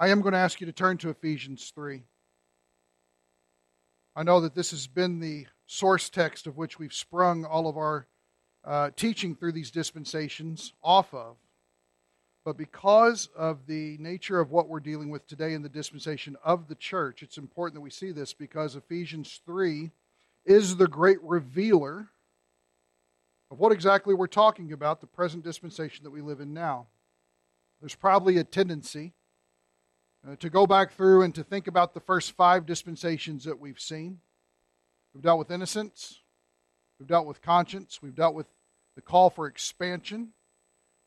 I am going to ask you to turn to Ephesians 3. I know that this has been the source text of which we've sprung all of our uh, teaching through these dispensations off of. But because of the nature of what we're dealing with today in the dispensation of the church, it's important that we see this because Ephesians 3 is the great revealer of what exactly we're talking about, the present dispensation that we live in now. There's probably a tendency uh, to go back through and to think about the first five dispensations that we've seen. We've dealt with innocence, we've dealt with conscience, we've dealt with the call for expansion,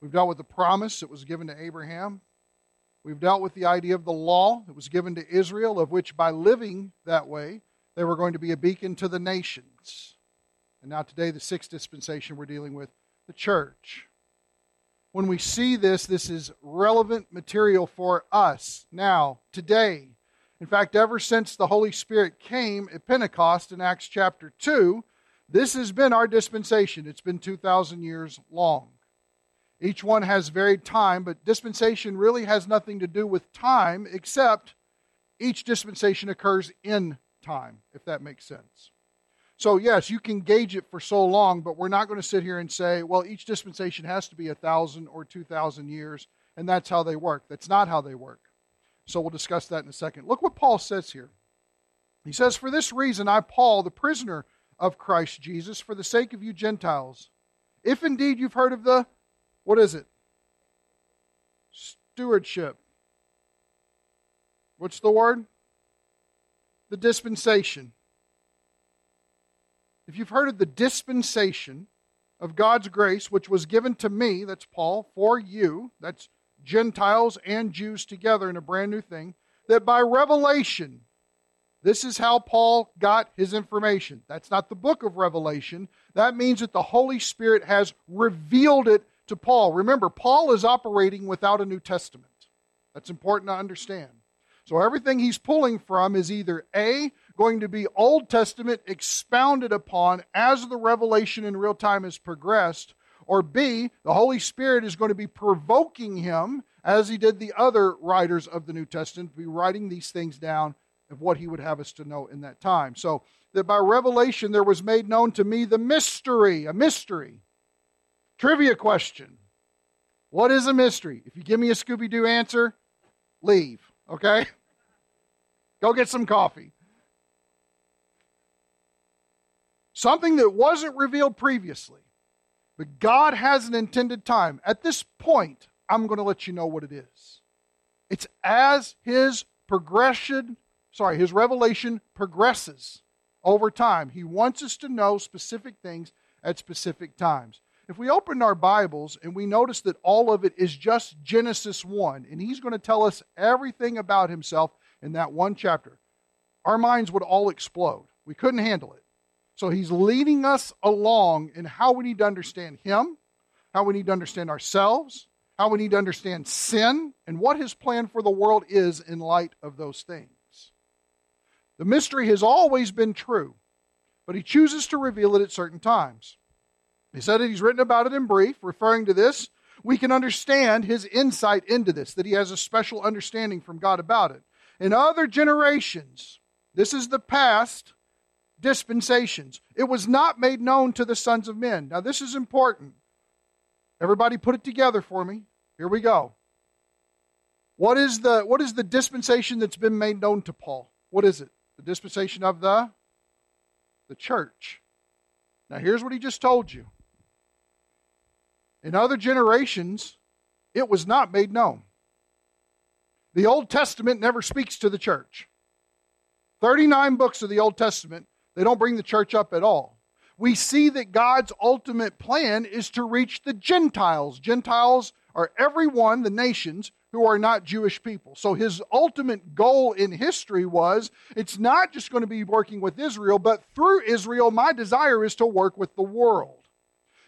we've dealt with the promise that was given to Abraham. We've dealt with the idea of the law that was given to Israel, of which by living that way, they were going to be a beacon to the nations. And now, today, the sixth dispensation, we're dealing with the church. When we see this, this is relevant material for us now, today. In fact, ever since the Holy Spirit came at Pentecost in Acts chapter 2, this has been our dispensation. It's been 2,000 years long. Each one has varied time, but dispensation really has nothing to do with time except each dispensation occurs in time, if that makes sense. So, yes, you can gauge it for so long, but we're not going to sit here and say, well, each dispensation has to be a thousand or two thousand years, and that's how they work. That's not how they work. So, we'll discuss that in a second. Look what Paul says here. He says, For this reason, I, Paul, the prisoner of Christ Jesus, for the sake of you Gentiles, if indeed you've heard of the, what is it? Stewardship. What's the word? The dispensation if you've heard of the dispensation of God's grace, which was given to me, that's Paul, for you, that's Gentiles and Jews together in a brand new thing, that by revelation, this is how Paul got his information. That's not the book of Revelation. That means that the Holy Spirit has revealed it to Paul. Remember, Paul is operating without a New Testament. That's important to understand. So everything he's pulling from is either A, going to be Old Testament expounded upon as the revelation in real time has progressed, or B, the Holy Spirit is going to be provoking him, as he did the other writers of the New Testament, to be writing these things down of what he would have us to know in that time. So that by revelation there was made known to me the mystery, a mystery. Trivia question. What is a mystery? If you give me a Scooby Doo answer, leave, okay? Go get some coffee. Something that wasn't revealed previously. But God has an intended time. At this point, I'm going to let you know what it is. It's as his progression, sorry, his revelation progresses over time. He wants us to know specific things at specific times. If we open our Bibles and we notice that all of it is just Genesis 1, and he's going to tell us everything about himself in that one chapter, our minds would all explode. We couldn't handle it. So he's leading us along in how we need to understand him, how we need to understand ourselves, how we need to understand sin, and what his plan for the world is in light of those things. The mystery has always been true, but he chooses to reveal it at certain times. He said that he's written about it in brief, referring to this. We can understand his insight into this, that he has a special understanding from God about it. In other generations, this is the past, dispensations. It was not made known to the sons of men. Now, this is important. Everybody put it together for me. Here we go. What is the, what is the dispensation that's been made known to Paul? What is it? The dispensation of the, the church. Now, here's what he just told you. In other generations, it was not made known. The Old Testament never speaks to the church. 39 books of the Old Testament they don't bring the church up at all. We see that God's ultimate plan is to reach the Gentiles. Gentiles are everyone, the nations, who are not Jewish people. So his ultimate goal in history was it's not just going to be working with Israel, but through Israel, my desire is to work with the world.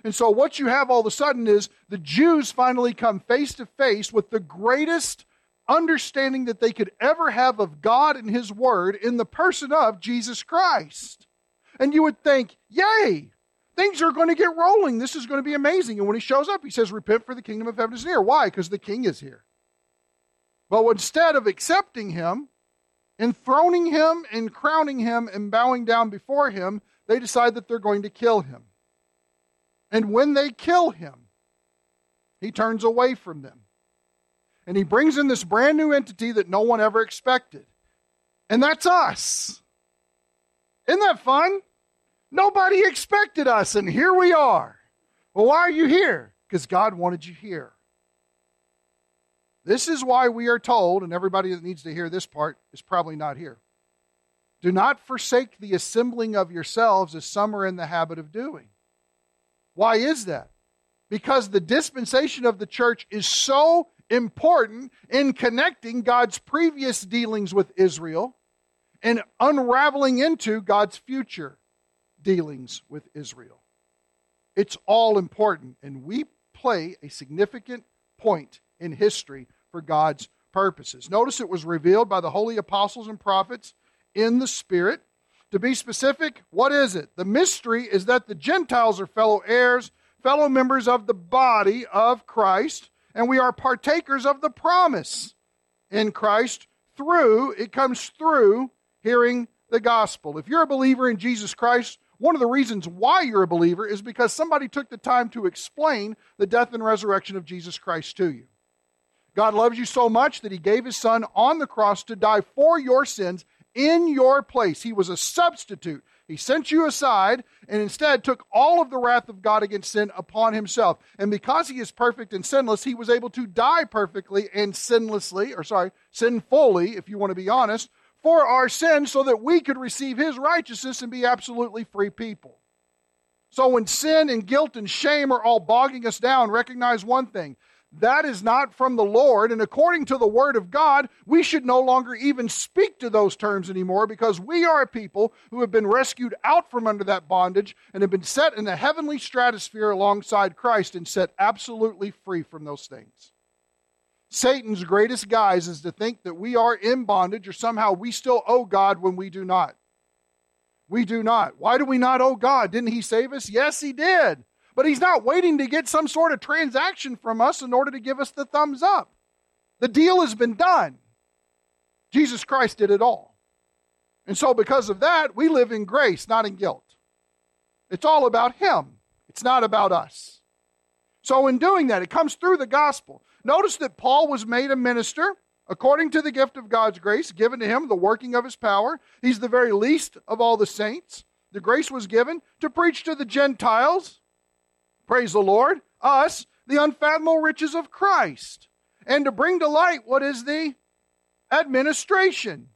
And so what you have all of a sudden is the Jews finally come face to face with the greatest understanding that they could ever have of God and His Word in the person of Jesus Christ. And you would think, yay, things are going to get rolling. This is going to be amazing. And when He shows up, He says, Repent for the kingdom of heaven is near. Why? Because the King is here. But instead of accepting him, enthroning him and crowning him and bowing down before him, they decide that they're going to kill him. And when they kill him, he turns away from them. And he brings in this brand new entity that no one ever expected. And that's us. Isn't that fun? Nobody expected us, and here we are. Well, why are you here? Because God wanted you here. This is why we are told, and everybody that needs to hear this part is probably not here. Do not forsake the assembling of yourselves as some are in the habit of doing. Why is that? Because the dispensation of the church is so important in connecting God's previous dealings with Israel and unraveling into God's future dealings with Israel. It's all important, and we play a significant point in history for God's purposes. Notice it was revealed by the holy apostles and prophets in the Spirit. To be specific, what is it? The mystery is that the Gentiles are fellow heirs, fellow members of the body of Christ, and we are partakers of the promise in Christ through, it comes through hearing the gospel. If you're a believer in Jesus Christ, one of the reasons why you're a believer is because somebody took the time to explain the death and resurrection of Jesus Christ to you. God loves you so much that he gave his son on the cross to die for your sins in your place. He was a substitute. He sent you aside and instead took all of the wrath of God against sin upon himself. And because he is perfect and sinless, he was able to die perfectly and sinlessly, or sorry, sinfully, if you want to be honest, for our sins so that we could receive his righteousness and be absolutely free people. So when sin and guilt and shame are all bogging us down, recognize one thing. That is not from the Lord. And according to the Word of God, we should no longer even speak to those terms anymore because we are a people who have been rescued out from under that bondage and have been set in the heavenly stratosphere alongside Christ and set absolutely free from those things. Satan's greatest guise is to think that we are in bondage or somehow we still owe God when we do not. We do not. Why do we not owe God? Didn't He save us? Yes, He did. But He's not waiting to get some sort of transaction from us in order to give us the thumbs up. The deal has been done. Jesus Christ did it all. And so, because of that, we live in grace, not in guilt. It's all about Him, it's not about us. So, in doing that, it comes through the gospel. Notice that Paul was made a minister according to the gift of God's grace given to him, the working of his power. He's the very least of all the saints. The grace was given to preach to the Gentiles, praise the Lord, us, the unfathomable riches of Christ, and to bring to light what is the administration.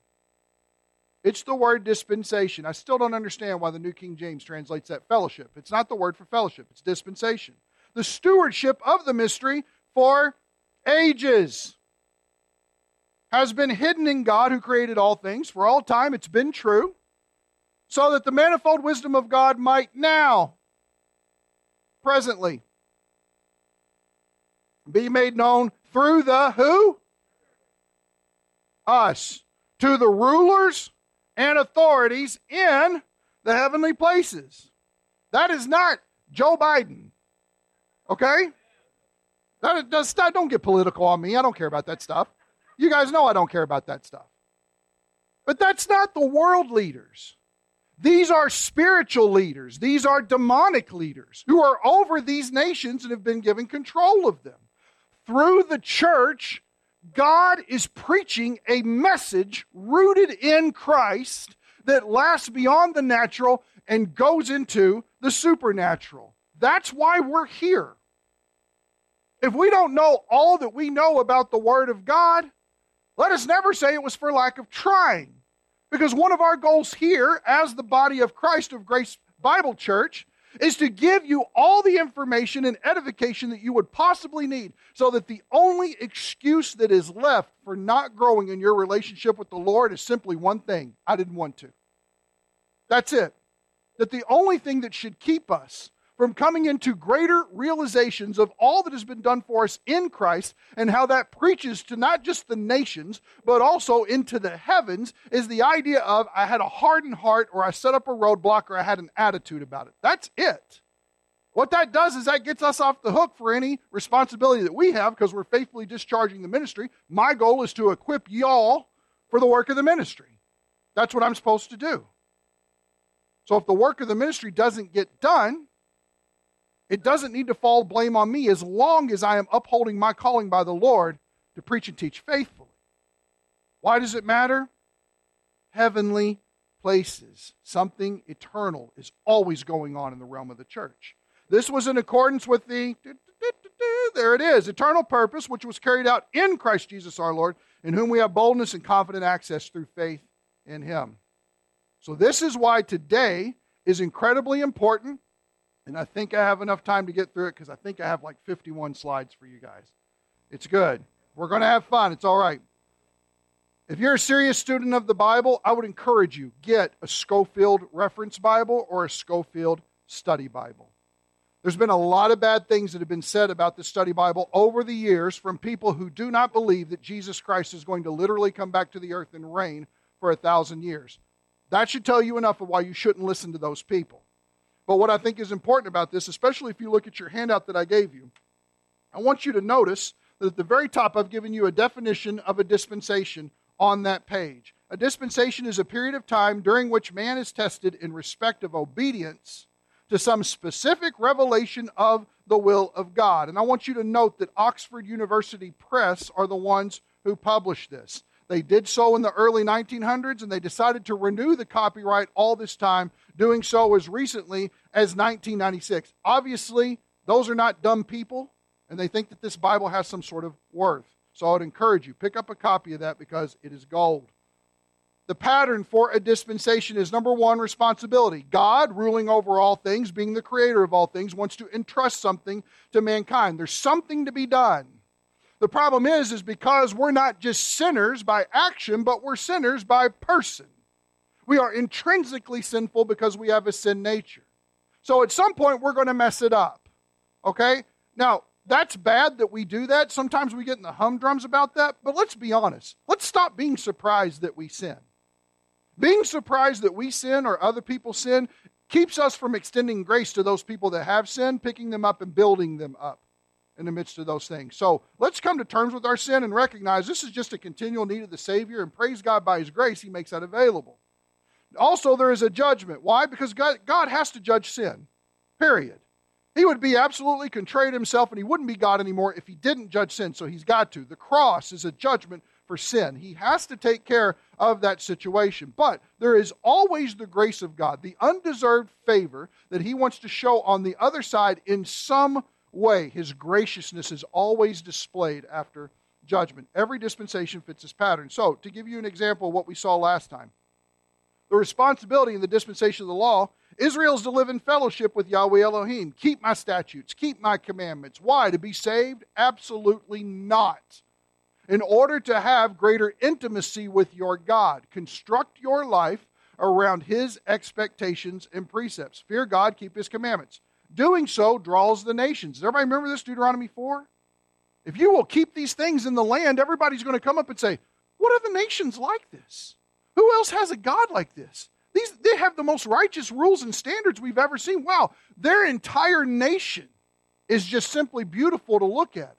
It's the word dispensation. I still don't understand why the New King James translates that fellowship. It's not the word for fellowship, it's dispensation. The stewardship of the mystery for ages has been hidden in God who created all things. For all time it's been true, so that the manifold wisdom of God might now, presently, be made known through the who? Us. To the rulers and authorities in the heavenly places. That is not Joe Biden. Okay? That does, don't get political on me. I don't care about that stuff. You guys know I don't care about that stuff. But that's not the world leaders. These are spiritual leaders. These are demonic leaders who are over these nations and have been given control of them. Through the church, God is preaching a message rooted in Christ that lasts beyond the natural and goes into the supernatural. That's why we're here. If we don't know all that we know about the Word of God, let us never say it was for lack of trying. Because one of our goals here, as the body of Christ of Grace Bible Church, is to give you all the information and edification that you would possibly need so that the only excuse that is left for not growing in your relationship with the Lord is simply one thing I didn't want to. That's it. That the only thing that should keep us from coming into greater realizations of all that has been done for us in Christ and how that preaches to not just the nations, but also into the heavens is the idea of I had a hardened heart or I set up a roadblock or I had an attitude about it. That's it. What that does is that gets us off the hook for any responsibility that we have because we're faithfully discharging the ministry. My goal is to equip y'all for the work of the ministry. That's what I'm supposed to do. So if the work of the ministry doesn't get done, it doesn't need to fall blame on me as long as I am upholding my calling by the Lord to preach and teach faithfully. Why does it matter? Heavenly places, something eternal is always going on in the realm of the church. This was in accordance with the, there it is, eternal purpose, which was carried out in Christ Jesus our Lord, in whom we have boldness and confident access through faith in him. So, this is why today is incredibly important and I think I have enough time to get through it because I think I have like 51 slides for you guys. It's good. We're going to have fun. It's all right. If you're a serious student of the Bible, I would encourage you get a Scofield reference Bible or a Scofield study Bible. There's been a lot of bad things that have been said about the study Bible over the years from people who do not believe that Jesus Christ is going to literally come back to the earth and reign for a thousand years. That should tell you enough of why you shouldn't listen to those people. But what I think is important about this, especially if you look at your handout that I gave you, I want you to notice that at the very top I've given you a definition of a dispensation on that page. A dispensation is a period of time during which man is tested in respect of obedience to some specific revelation of the will of God. And I want you to note that Oxford University Press are the ones who published this. They did so in the early 1900s and they decided to renew the copyright all this time, doing so as recently as 1996. Obviously, those are not dumb people and they think that this Bible has some sort of worth. So I would encourage you, pick up a copy of that because it is gold. The pattern for a dispensation is number one, responsibility. God, ruling over all things, being the creator of all things, wants to entrust something to mankind. There's something to be done. The problem is, is because we're not just sinners by action, but we're sinners by person. We are intrinsically sinful because we have a sin nature. So at some point, we're going to mess it up. Okay? Now, that's bad that we do that. Sometimes we get in the humdrums about that, but let's be honest. Let's stop being surprised that we sin. Being surprised that we sin or other people sin keeps us from extending grace to those people that have sinned, picking them up and building them up in the midst of those things. So let's come to terms with our sin and recognize this is just a continual need of the Savior, and praise God by His grace, He makes that available. Also, there is a judgment. Why? Because God, God has to judge sin, period. He would be absolutely contrite himself and he wouldn't be God anymore if he didn't judge sin, so he's got to. The cross is a judgment for sin. He has to take care of that situation. But there is always the grace of God, the undeserved favor that he wants to show on the other side in some way, his graciousness is always displayed after judgment. Every dispensation fits this pattern. So, to give you an example of what we saw last time, the responsibility in the dispensation of the law Israel is to live in fellowship with Yahweh Elohim. Keep my statutes, keep my commandments. Why? To be saved? Absolutely not. In order to have greater intimacy with your God, construct your life around His expectations and precepts. Fear God, keep His commandments. Doing so draws the nations. Does everybody remember this, Deuteronomy 4? If you will keep these things in the land, everybody's going to come up and say, What are the nations like this? Who else has a God like this? These, they have the most righteous rules and standards we've ever seen. Wow, their entire nation is just simply beautiful to look at.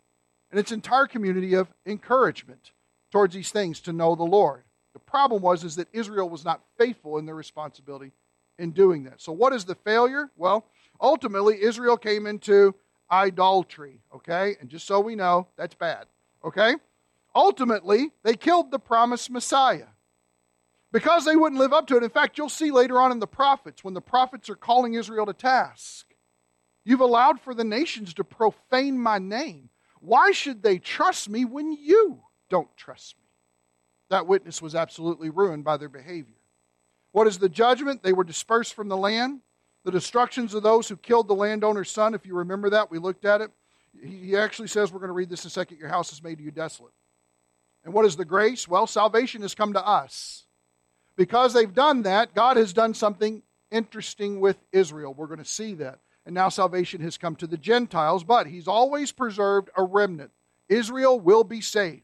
And its entire community of encouragement towards these things to know the Lord. The problem was is that Israel was not faithful in their responsibility in doing that. So what is the failure? Well, ultimately, Israel came into idolatry, okay? And just so we know, that's bad, okay? Ultimately, they killed the promised Messiah because they wouldn't live up to it. In fact, you'll see later on in the prophets, when the prophets are calling Israel to task, you've allowed for the nations to profane my name. Why should they trust me when you don't trust me? That witness was absolutely ruined by their behavior. What is the judgment? They were dispersed from the land the destructions of those who killed the landowner's son, if you remember that, we looked at it. He actually says, we're going to read this in a second, your house is made to you desolate. And what is the grace? Well, salvation has come to us. Because they've done that, God has done something interesting with Israel. We're going to see that. And now salvation has come to the Gentiles, but He's always preserved a remnant. Israel will be saved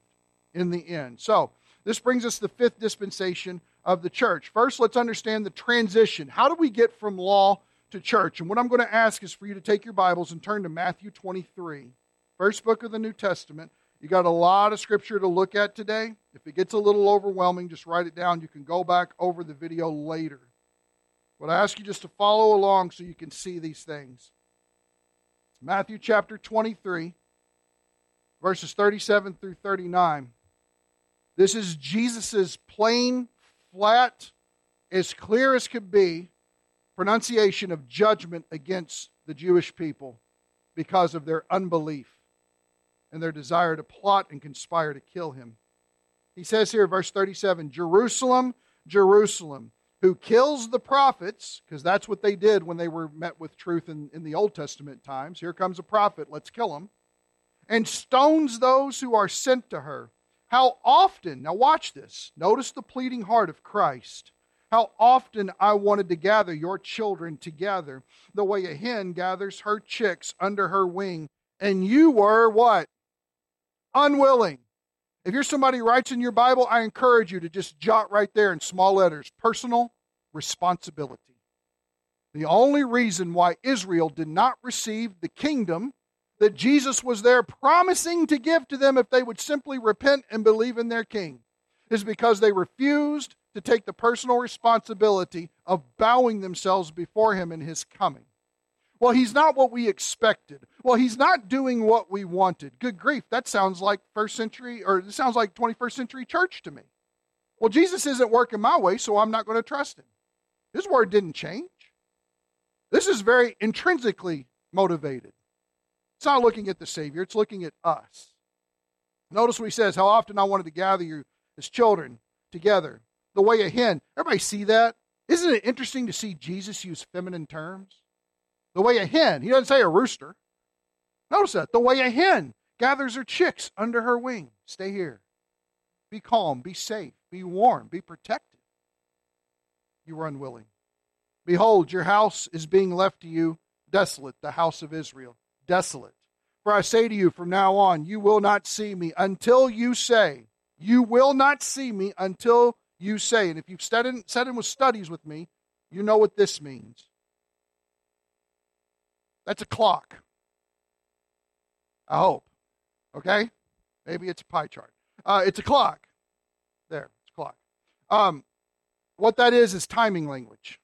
in the end. So, this brings us to the fifth dispensation of the church. First, let's understand the transition. How do we get from law to church. And what I'm going to ask is for you to take your Bibles and turn to Matthew 23, first book of the New Testament. You got a lot of scripture to look at today. If it gets a little overwhelming, just write it down. You can go back over the video later. But I ask you just to follow along so you can see these things. Matthew chapter 23, verses 37 through 39. This is Jesus' plain, flat, as clear as could be pronunciation of judgment against the Jewish people because of their unbelief and their desire to plot and conspire to kill him. He says here, verse 37 Jerusalem, Jerusalem, who kills the prophets, because that's what they did when they were met with truth in, in the Old Testament times. Here comes a prophet, let's kill him. And stones those who are sent to her. How often, now watch this, notice the pleading heart of Christ. How often I wanted to gather your children together, the way a hen gathers her chicks under her wing, and you were what? Unwilling. If you're somebody who writes in your Bible, I encourage you to just jot right there in small letters personal responsibility. The only reason why Israel did not receive the kingdom that Jesus was there promising to give to them if they would simply repent and believe in their king is because they refused to take the personal responsibility of bowing themselves before him in his coming. Well, he's not what we expected. Well, he's not doing what we wanted. Good grief, that sounds like first century, or it sounds like 21st century church to me. Well, Jesus isn't working my way, so I'm not going to trust him. His word didn't change. This is very intrinsically motivated. It's not looking at the Savior, it's looking at us. Notice what he says how often I wanted to gather you as children together, the way a hen. Everybody see that? Isn't it interesting to see Jesus use feminine terms? The way a hen, he doesn't say a rooster. Notice that. The way a hen gathers her chicks under her wing. Stay here. Be calm, be safe, be warm, be protected. You were unwilling. Behold, your house is being left to you desolate, the house of Israel desolate. For I say to you, from now on, you will not see me until you say, You will not see me until you say. And if you've sat in, in with studies with me, you know what this means. That's a clock. I hope. Okay? Maybe it's a pie chart. Uh, it's a clock. There, it's a clock. Um, what that is is timing language.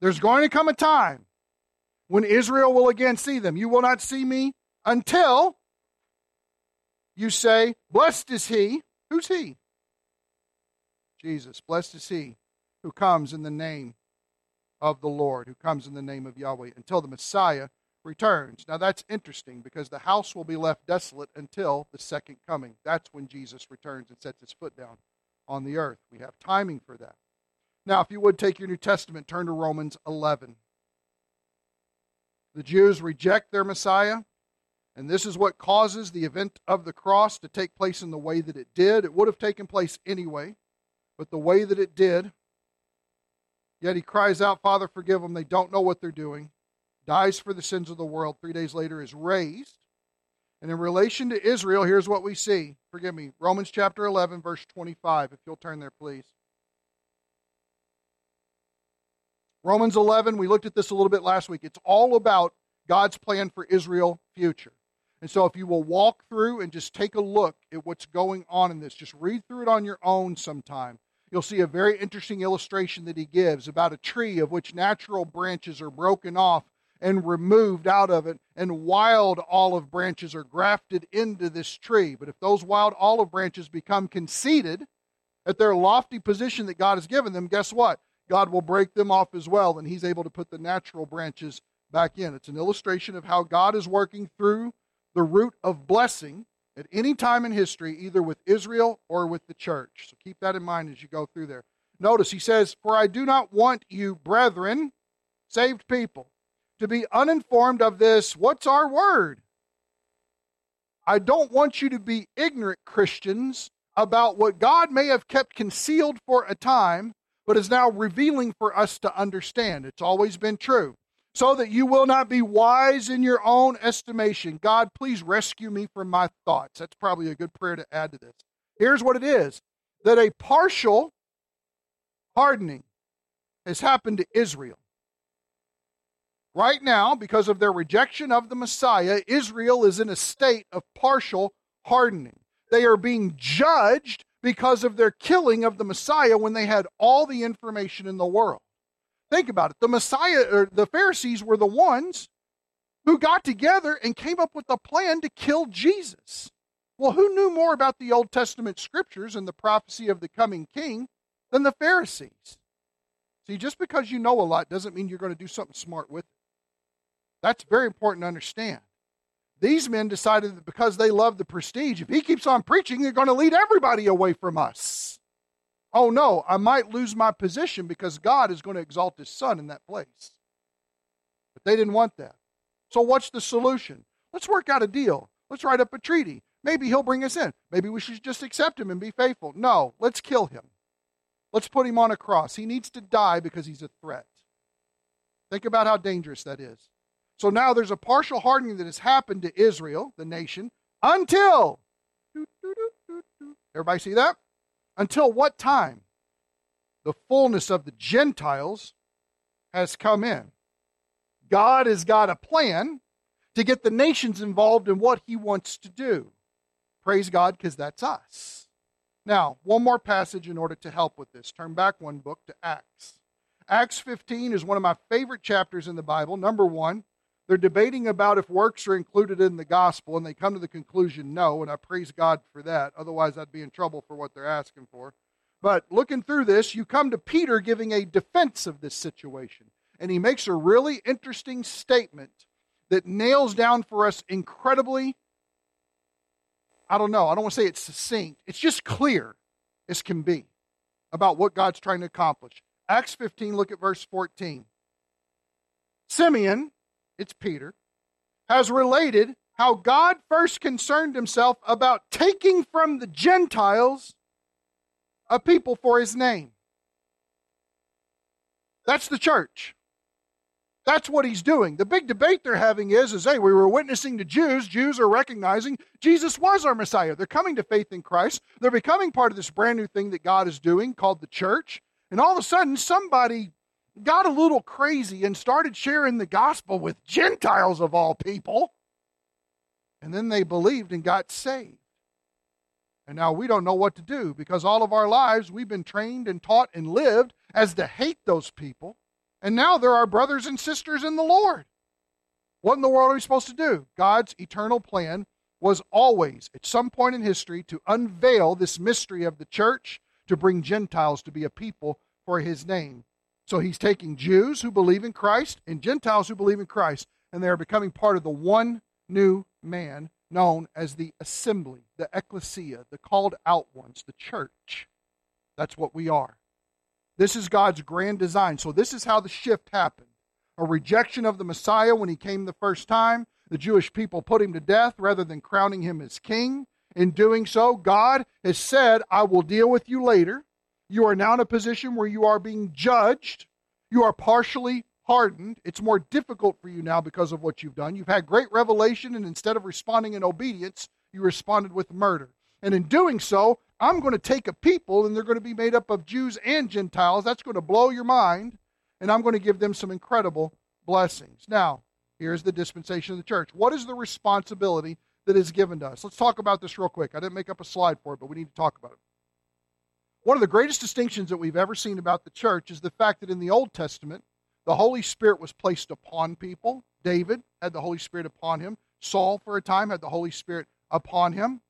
There's going to come a time when Israel will again see them. You will not see me until you say, Blessed is he. Who's he? Jesus. Blessed is he who comes in the name of the Lord, who comes in the name of Yahweh, until the Messiah returns. Now that's interesting because the house will be left desolate until the second coming. That's when Jesus returns and sets his foot down on the earth. We have timing for that. Now, if you would take your New Testament, turn to Romans 11. The Jews reject their Messiah, and this is what causes the event of the cross to take place in the way that it did. It would have taken place anyway, but the way that it did. Yet he cries out, Father, forgive them. They don't know what they're doing. Dies for the sins of the world. Three days later is raised. And in relation to Israel, here's what we see. Forgive me. Romans chapter 11, verse 25, if you'll turn there, please. Romans 11, we looked at this a little bit last week. It's all about God's plan for Israel future. And so if you will walk through and just take a look at what's going on in this, just read through it on your own sometime. You'll see a very interesting illustration that he gives about a tree of which natural branches are broken off and removed out of it, and wild olive branches are grafted into this tree. But if those wild olive branches become conceited at their lofty position that God has given them, guess what? God will break them off as well, and He's able to put the natural branches back in. It's an illustration of how God is working through the root of blessing at any time in history, either with Israel or with the church. So keep that in mind as you go through there. Notice he says, For I do not want you, brethren, saved people, to be uninformed of this. What's our word? I don't want you to be ignorant Christians about what God may have kept concealed for a time but is now revealing for us to understand. It's always been true. So that you will not be wise in your own estimation. God, please rescue me from my thoughts. That's probably a good prayer to add to this. Here's what it is that a partial hardening has happened to Israel. Right now, because of their rejection of the Messiah, Israel is in a state of partial hardening. They are being judged because of their killing of the Messiah when they had all the information in the world. Think about it. The Messiah or the Pharisees were the ones who got together and came up with a plan to kill Jesus. Well, who knew more about the Old Testament scriptures and the prophecy of the coming king than the Pharisees? See, just because you know a lot doesn't mean you're going to do something smart with it. That's very important to understand. These men decided that because they love the prestige, if he keeps on preaching, they're going to lead everybody away from us. Oh no, I might lose my position because God is going to exalt his son in that place. But they didn't want that. So, what's the solution? Let's work out a deal. Let's write up a treaty. Maybe he'll bring us in. Maybe we should just accept him and be faithful. No, let's kill him. Let's put him on a cross. He needs to die because he's a threat. Think about how dangerous that is. So now there's a partial hardening that has happened to Israel, the nation, until. Everybody see that? Until what time? The fullness of the Gentiles has come in. God has got a plan to get the nations involved in what he wants to do. Praise God, because that's us. Now, one more passage in order to help with this. Turn back one book to Acts. Acts 15 is one of my favorite chapters in the Bible. Number one, they're debating about if works are included in the gospel, and they come to the conclusion no, and I praise God for that. Otherwise, I'd be in trouble for what they're asking for. But looking through this, you come to Peter giving a defense of this situation. And he makes a really interesting statement that nails down for us incredibly, I don't know, I don't want to say it's succinct, it's just clear as can be about what God's trying to accomplish. Acts 15, look at verse 14. Simeon, it's Peter, has related how God first concerned himself about taking from the Gentiles a people for his name. That's the church. That's what he's doing. The big debate they're having is, is hey, we were witnessing to Jews. Jews are recognizing Jesus was our Messiah. They're coming to faith in Christ. They're becoming part of this brand new thing that God is doing called the church. And all of a sudden, somebody got a little crazy and started sharing the gospel with Gentiles of all people. And then they believed and got saved. And now we don't know what to do because all of our lives we've been trained and taught and lived as to hate those people. And now they're our brothers and sisters in the Lord. What in the world are we supposed to do? God's eternal plan was always, at some point in history, to unveil this mystery of the church, to bring Gentiles to be a people for his name. So he's taking Jews who believe in Christ and Gentiles who believe in Christ, and they are becoming part of the one new man known as the assembly, the ecclesia, the called out ones, the church. That's what we are. This is God's grand design. So, this is how the shift happened a rejection of the Messiah when he came the first time. The Jewish people put him to death rather than crowning him as king. In doing so, God has said, I will deal with you later. You are now in a position where you are being judged. You are partially hardened. It's more difficult for you now because of what you've done. You've had great revelation, and instead of responding in obedience, you responded with murder. And in doing so, I'm going to take a people, and they're going to be made up of Jews and Gentiles. That's going to blow your mind, and I'm going to give them some incredible blessings. Now, here's the dispensation of the church. What is the responsibility that is given to us? Let's talk about this real quick. I didn't make up a slide for it, but we need to talk about it. One of the greatest distinctions that we've ever seen about the church is the fact that in the Old Testament, the Holy Spirit was placed upon people. David had the Holy Spirit upon him. Saul, for a time, had the Holy Spirit upon him.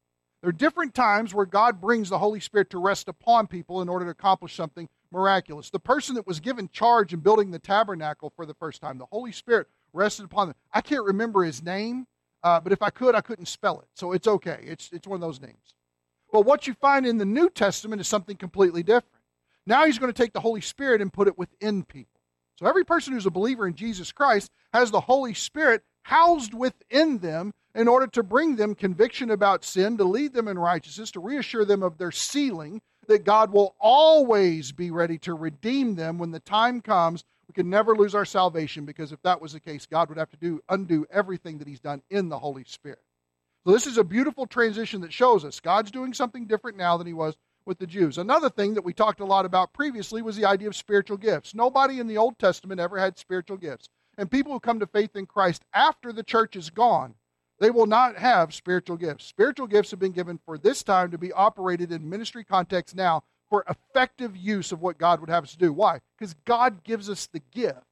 There are different times where God brings the Holy Spirit to rest upon people in order to accomplish something miraculous. The person that was given charge in building the tabernacle for the first time, the Holy Spirit rested upon them. I can't remember his name, uh, but if I could, I couldn't spell it. So it's okay. It's, it's one of those names. But what you find in the New Testament is something completely different. Now he's going to take the Holy Spirit and put it within people. So every person who's a believer in Jesus Christ has the Holy Spirit housed within them in order to bring them conviction about sin, to lead them in righteousness, to reassure them of their sealing, that God will always be ready to redeem them when the time comes. We can never lose our salvation because if that was the case, God would have to do undo everything that He's done in the Holy Spirit. So this is a beautiful transition that shows us God's doing something different now than he was with the Jews. Another thing that we talked a lot about previously was the idea of spiritual gifts. Nobody in the Old Testament ever had spiritual gifts. and people who come to faith in Christ after the church is gone, they will not have spiritual gifts. Spiritual gifts have been given for this time to be operated in ministry context now for effective use of what God would have us to do. Why? Because God gives us the gift.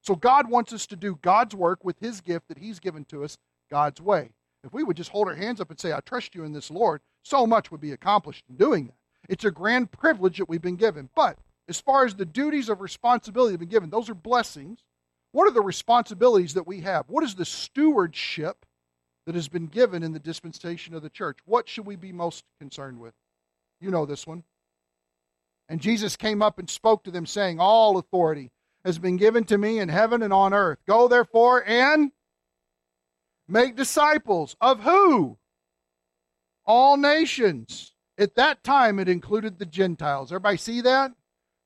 So God wants us to do God's work with his gift that he's given to us God's way. If we would just hold our hands up and say, I trust you in this, Lord, so much would be accomplished in doing that. It's a grand privilege that we've been given. But as far as the duties of responsibility have been given, those are blessings. What are the responsibilities that we have? What is the stewardship that has been given in the dispensation of the church? What should we be most concerned with? You know this one. And Jesus came up and spoke to them, saying, All authority has been given to me in heaven and on earth. Go therefore and make disciples of who? All nations. At that time, it included the Gentiles. Everybody see that?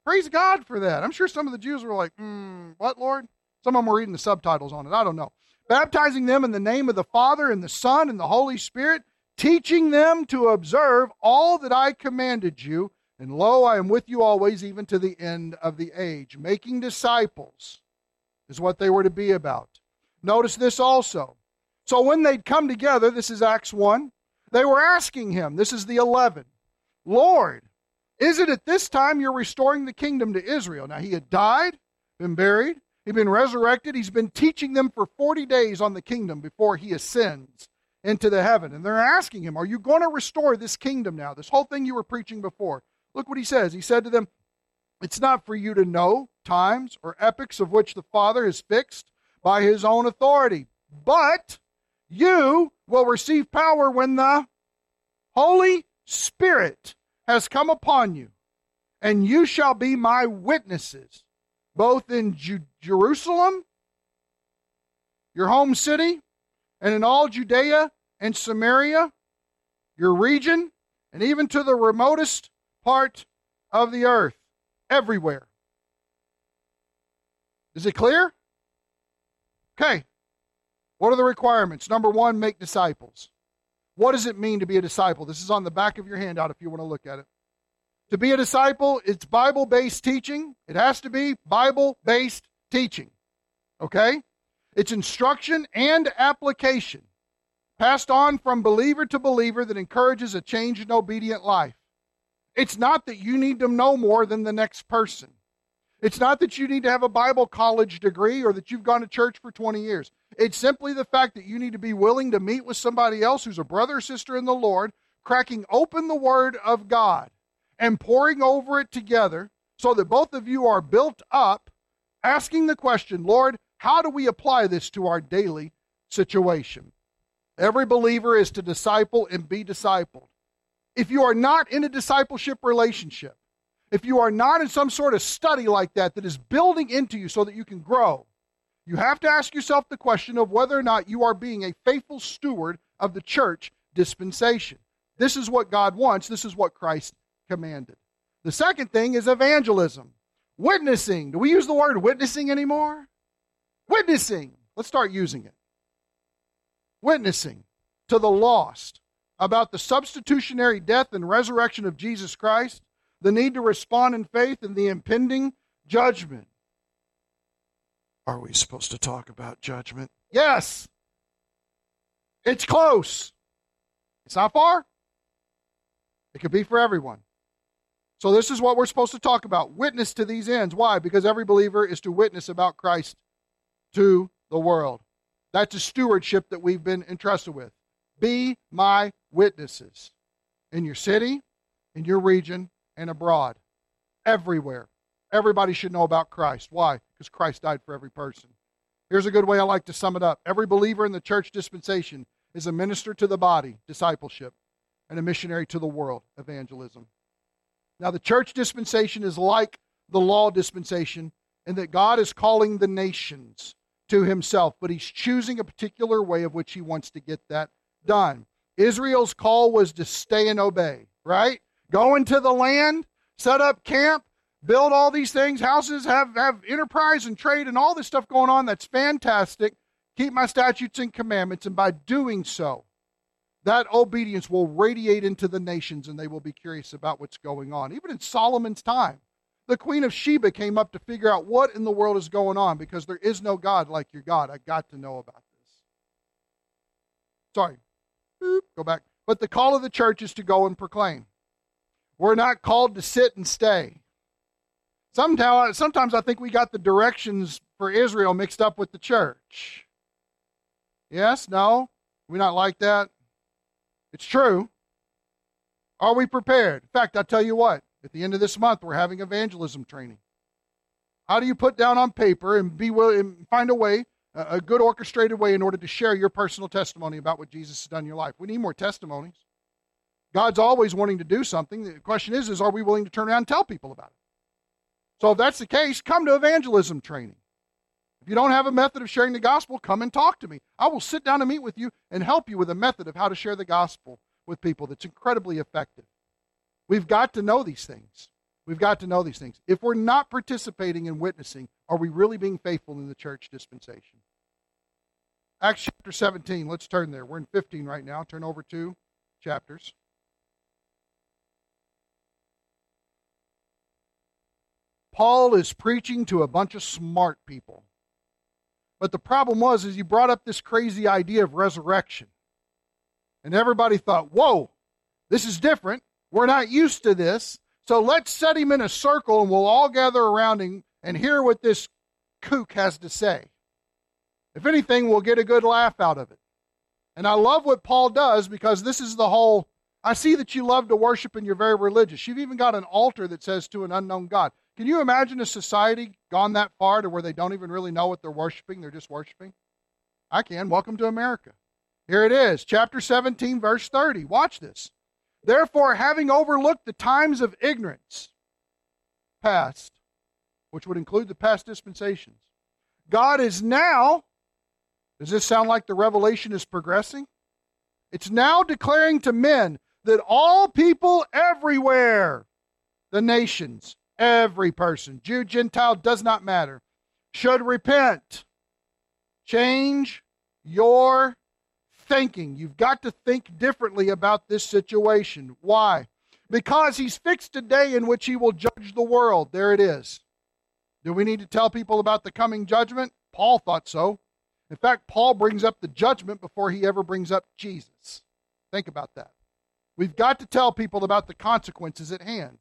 Praise God for that. I'm sure some of the Jews were like, hmm, what, Lord? Some of them were reading the subtitles on it. I don't know. Baptizing them in the name of the Father and the Son and the Holy Spirit, teaching them to observe all that I commanded you. And lo, I am with you always, even to the end of the age. Making disciples is what they were to be about. Notice this also. So when they'd come together, this is Acts 1, they were asking him, this is the 11, Lord, is it at this time you're restoring the kingdom to Israel? Now he had died, been buried, he'd been resurrected, he's been teaching them for 40 days on the kingdom before he ascends into the heaven. And they're asking him, Are you going to restore this kingdom now? This whole thing you were preaching before. Look what he says. He said to them, It's not for you to know times or epochs of which the Father has fixed by his own authority, but you will receive power when the Holy Spirit has come upon you, and you shall be my witnesses, both in Ju- Jerusalem, your home city, and in all Judea and Samaria, your region, and even to the remotest part of the earth, everywhere. Is it clear? Okay. What are the requirements? Number one, make disciples. What does it mean to be a disciple? This is on the back of your handout if you want to look at it. To be a disciple, it's Bible based teaching. It has to be Bible based teaching. Okay? It's instruction and application, passed on from believer to believer that encourages a changed and obedient life. It's not that you need to know more than the next person. It's not that you need to have a Bible college degree or that you've gone to church for 20 years. It's simply the fact that you need to be willing to meet with somebody else who's a brother or sister in the Lord, cracking open the Word of God and pouring over it together so that both of you are built up, asking the question, Lord, how do we apply this to our daily situation? Every believer is to disciple and be discipled if you are not in a discipleship relationship, if you are not in some sort of study like that that is building into you so that you can grow, you have to ask yourself the question of whether or not you are being a faithful steward of the church dispensation. This is what God wants, this is what Christ commanded. The second thing is evangelism. Witnessing. Do we use the word witnessing anymore? Witnessing. Let's start using it. Witnessing to the lost about the substitutionary death and resurrection of Jesus Christ, the need to respond in faith, and the impending judgment. Are we supposed to talk about judgment? Yes. It's close. It's not far. It could be for everyone. So, this is what we're supposed to talk about witness to these ends. Why? Because every believer is to witness about Christ to the world. That's a stewardship that we've been entrusted with. Be my witnesses in your city, in your region, and abroad. Everywhere. Everybody should know about Christ. Why? Because Christ died for every person. Here's a good way I like to sum it up every believer in the church dispensation is a minister to the body, discipleship, and a missionary to the world, evangelism. Now, the church dispensation is like the law dispensation in that God is calling the nations to himself, but he's choosing a particular way of which he wants to get that done. Israel's call was to stay and obey, right? Go into the land, set up camp, build all these things, houses, have, have enterprise and trade and all this stuff going on. That's fantastic. Keep my statutes and commandments. And by doing so, that obedience will radiate into the nations and they will be curious about what's going on. Even in Solomon's time, the Queen of Sheba came up to figure out what in the world is going on because there is no God like your God. I got to know about this. Sorry. Boop, go back. But the call of the church is to go and proclaim. We're not called to sit and stay. Sometimes, sometimes I think we got the directions for Israel mixed up with the church. Yes? No? We not like that? It's true. Are we prepared? In fact, I'll tell you what, at the end of this month, we're having evangelism training. How do you put down on paper and be willing and find a way, a good orchestrated way in order to share your personal testimony about what Jesus has done in your life? We need more testimonies. God's always wanting to do something. The question is, is are we willing to turn around and tell people about it? So if that's the case, come to evangelism training. If you don't have a method of sharing the gospel, come and talk to me. I will sit down and meet with you and help you with a method of how to share the gospel with people that's incredibly effective. We've got to know these things. We've got to know these things. If we're not participating in witnessing, are we really being faithful in the church dispensation? Acts chapter 17, let's turn there. We're in 15 right now. Turn over two chapters. Paul is preaching to a bunch of smart people. But the problem was is he brought up this crazy idea of resurrection. And everybody thought, "Whoa, this is different. We're not used to this. So let's set him in a circle and we'll all gather around him and hear what this kook has to say. If anything, we'll get a good laugh out of it." And I love what Paul does because this is the whole I see that you love to worship and you're very religious. You've even got an altar that says to an unknown God. Can you imagine a society gone that far to where they don't even really know what they're worshiping? They're just worshiping? I can. Welcome to America. Here it is, chapter 17, verse 30. Watch this. Therefore, having overlooked the times of ignorance past, which would include the past dispensations, God is now, does this sound like the revelation is progressing? It's now declaring to men that all people everywhere, the nations, Every person, Jew, Gentile, does not matter, should repent. Change your thinking. You've got to think differently about this situation. Why? Because he's fixed a day in which he will judge the world. There it is. Do we need to tell people about the coming judgment? Paul thought so. In fact, Paul brings up the judgment before he ever brings up Jesus. Think about that. We've got to tell people about the consequences at hand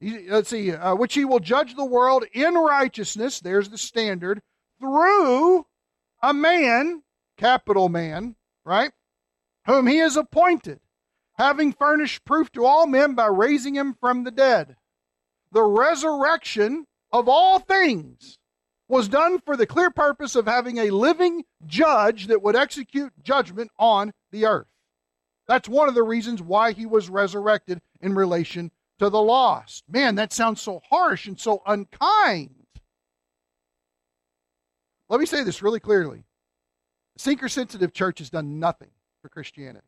let's see, uh, which he will judge the world in righteousness, there's the standard, through a man, capital man, right, whom he has appointed, having furnished proof to all men by raising him from the dead. The resurrection of all things was done for the clear purpose of having a living judge that would execute judgment on the earth. That's one of the reasons why he was resurrected in relation to the lost. Man, that sounds so harsh and so unkind. Let me say this really clearly. The seeker sensitive church has done nothing for Christianity.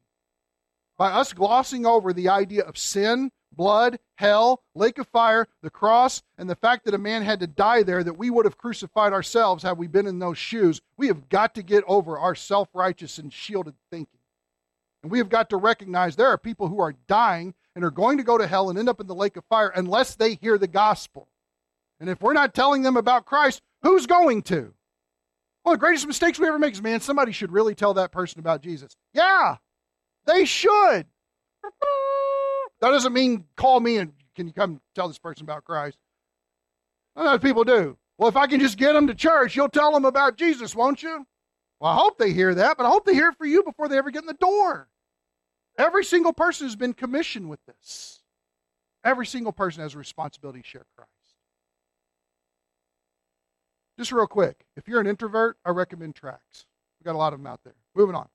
By us glossing over the idea of sin, blood, hell, lake of fire, the cross, and the fact that a man had to die there, that we would have crucified ourselves had we been in those shoes, we have got to get over our self righteous and shielded thinking. And we have got to recognize there are people who are dying and are going to go to hell and end up in the lake of fire unless they hear the gospel. And if we're not telling them about Christ, who's going to? One of the greatest mistakes we ever make is, man, somebody should really tell that person about Jesus. Yeah, they should. That doesn't mean call me and can you come tell this person about Christ? I know people do. Well, if I can just get them to church, you'll tell them about Jesus, won't you? Well, I hope they hear that, but I hope they hear it for you before they ever get in the door. Every single person has been commissioned with this. Every single person has a responsibility to share Christ. Just real quick, if you're an introvert, I recommend tracts. We've got a lot of them out there. Moving on.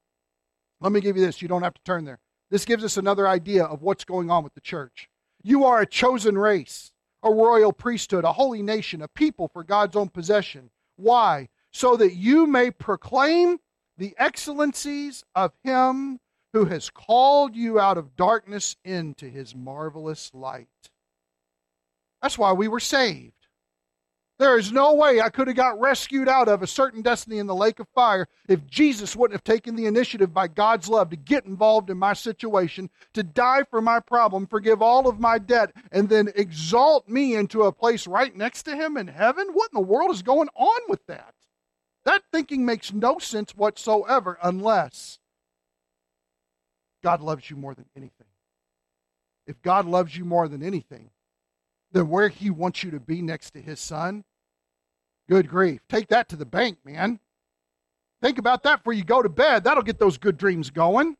Let me give you this. You don't have to turn there. This gives us another idea of what's going on with the church. You are a chosen race, a royal priesthood, a holy nation, a people for God's own possession. Why? So that you may proclaim the excellencies of Him who has called you out of darkness into his marvelous light. That's why we were saved. There is no way I could have got rescued out of a certain destiny in the lake of fire if Jesus wouldn't have taken the initiative by God's love to get involved in my situation, to die for my problem, forgive all of my debt, and then exalt me into a place right next to Him in heaven. What in the world is going on with that? That thinking makes no sense whatsoever unless God loves you more than anything. If God loves you more than anything, then where he wants you to be next to his son, good grief. Take that to the bank, man. Think about that before you go to bed. That'll get those good dreams going.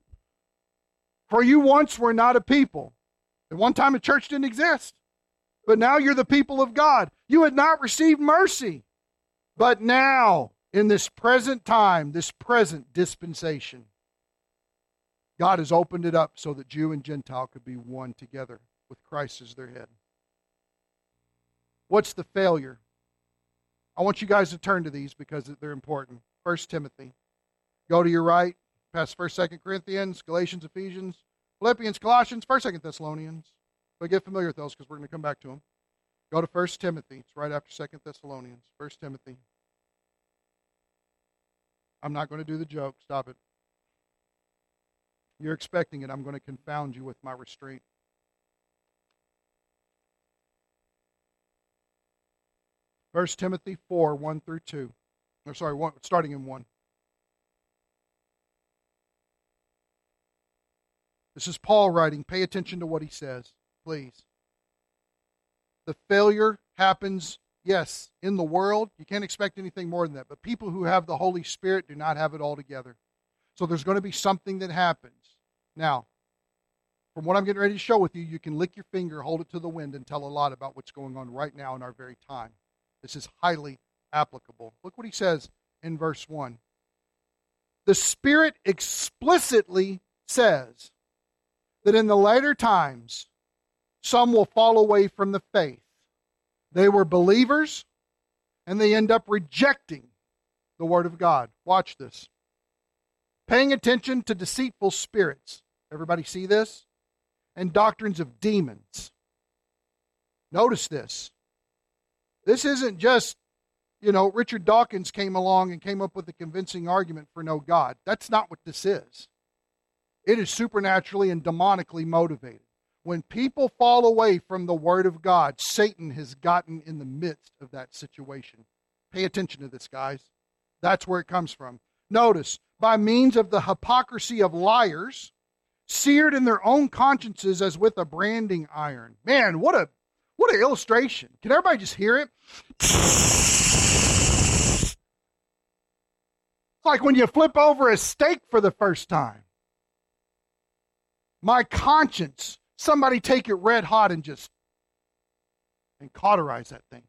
For you once were not a people. At one time, a church didn't exist. But now you're the people of God. You had not received mercy. But now, in this present time, this present dispensation, God has opened it up so that Jew and Gentile could be one together with Christ as their head. What's the failure? I want you guys to turn to these because they're important. First Timothy. Go to your right, past First, Second Corinthians, Galatians, Ephesians, Philippians, Colossians, First, Second Thessalonians. But get familiar with those because we're going to come back to them. Go to First Timothy. It's right after Second Thessalonians. First Timothy. I'm not going to do the joke. Stop it. You're expecting it. I'm going to confound you with my restraint. 1 Timothy 4 1 through 2. Or sorry, one, starting in 1. This is Paul writing. Pay attention to what he says, please. The failure happens, yes, in the world. You can't expect anything more than that. But people who have the Holy Spirit do not have it all together. So there's going to be something that happens. Now, from what I'm getting ready to show with you, you can lick your finger, hold it to the wind, and tell a lot about what's going on right now in our very time. This is highly applicable. Look what he says in verse 1. The Spirit explicitly says that in the later times, some will fall away from the faith. They were believers, and they end up rejecting the Word of God. Watch this. Paying attention to deceitful spirits. Everybody see this? And doctrines of demons. Notice this. This isn't just, you know, Richard Dawkins came along and came up with a convincing argument for no God. That's not what this is. It is supernaturally and demonically motivated. When people fall away from the Word of God, Satan has gotten in the midst of that situation. Pay attention to this, guys. That's where it comes from. Notice, by means of the hypocrisy of liars, seared in their own consciences as with a branding iron. Man, what a what an illustration. Can everybody just hear it? It's like when you flip over a steak for the first time. My conscience, somebody take it red hot and just and cauterize that thing.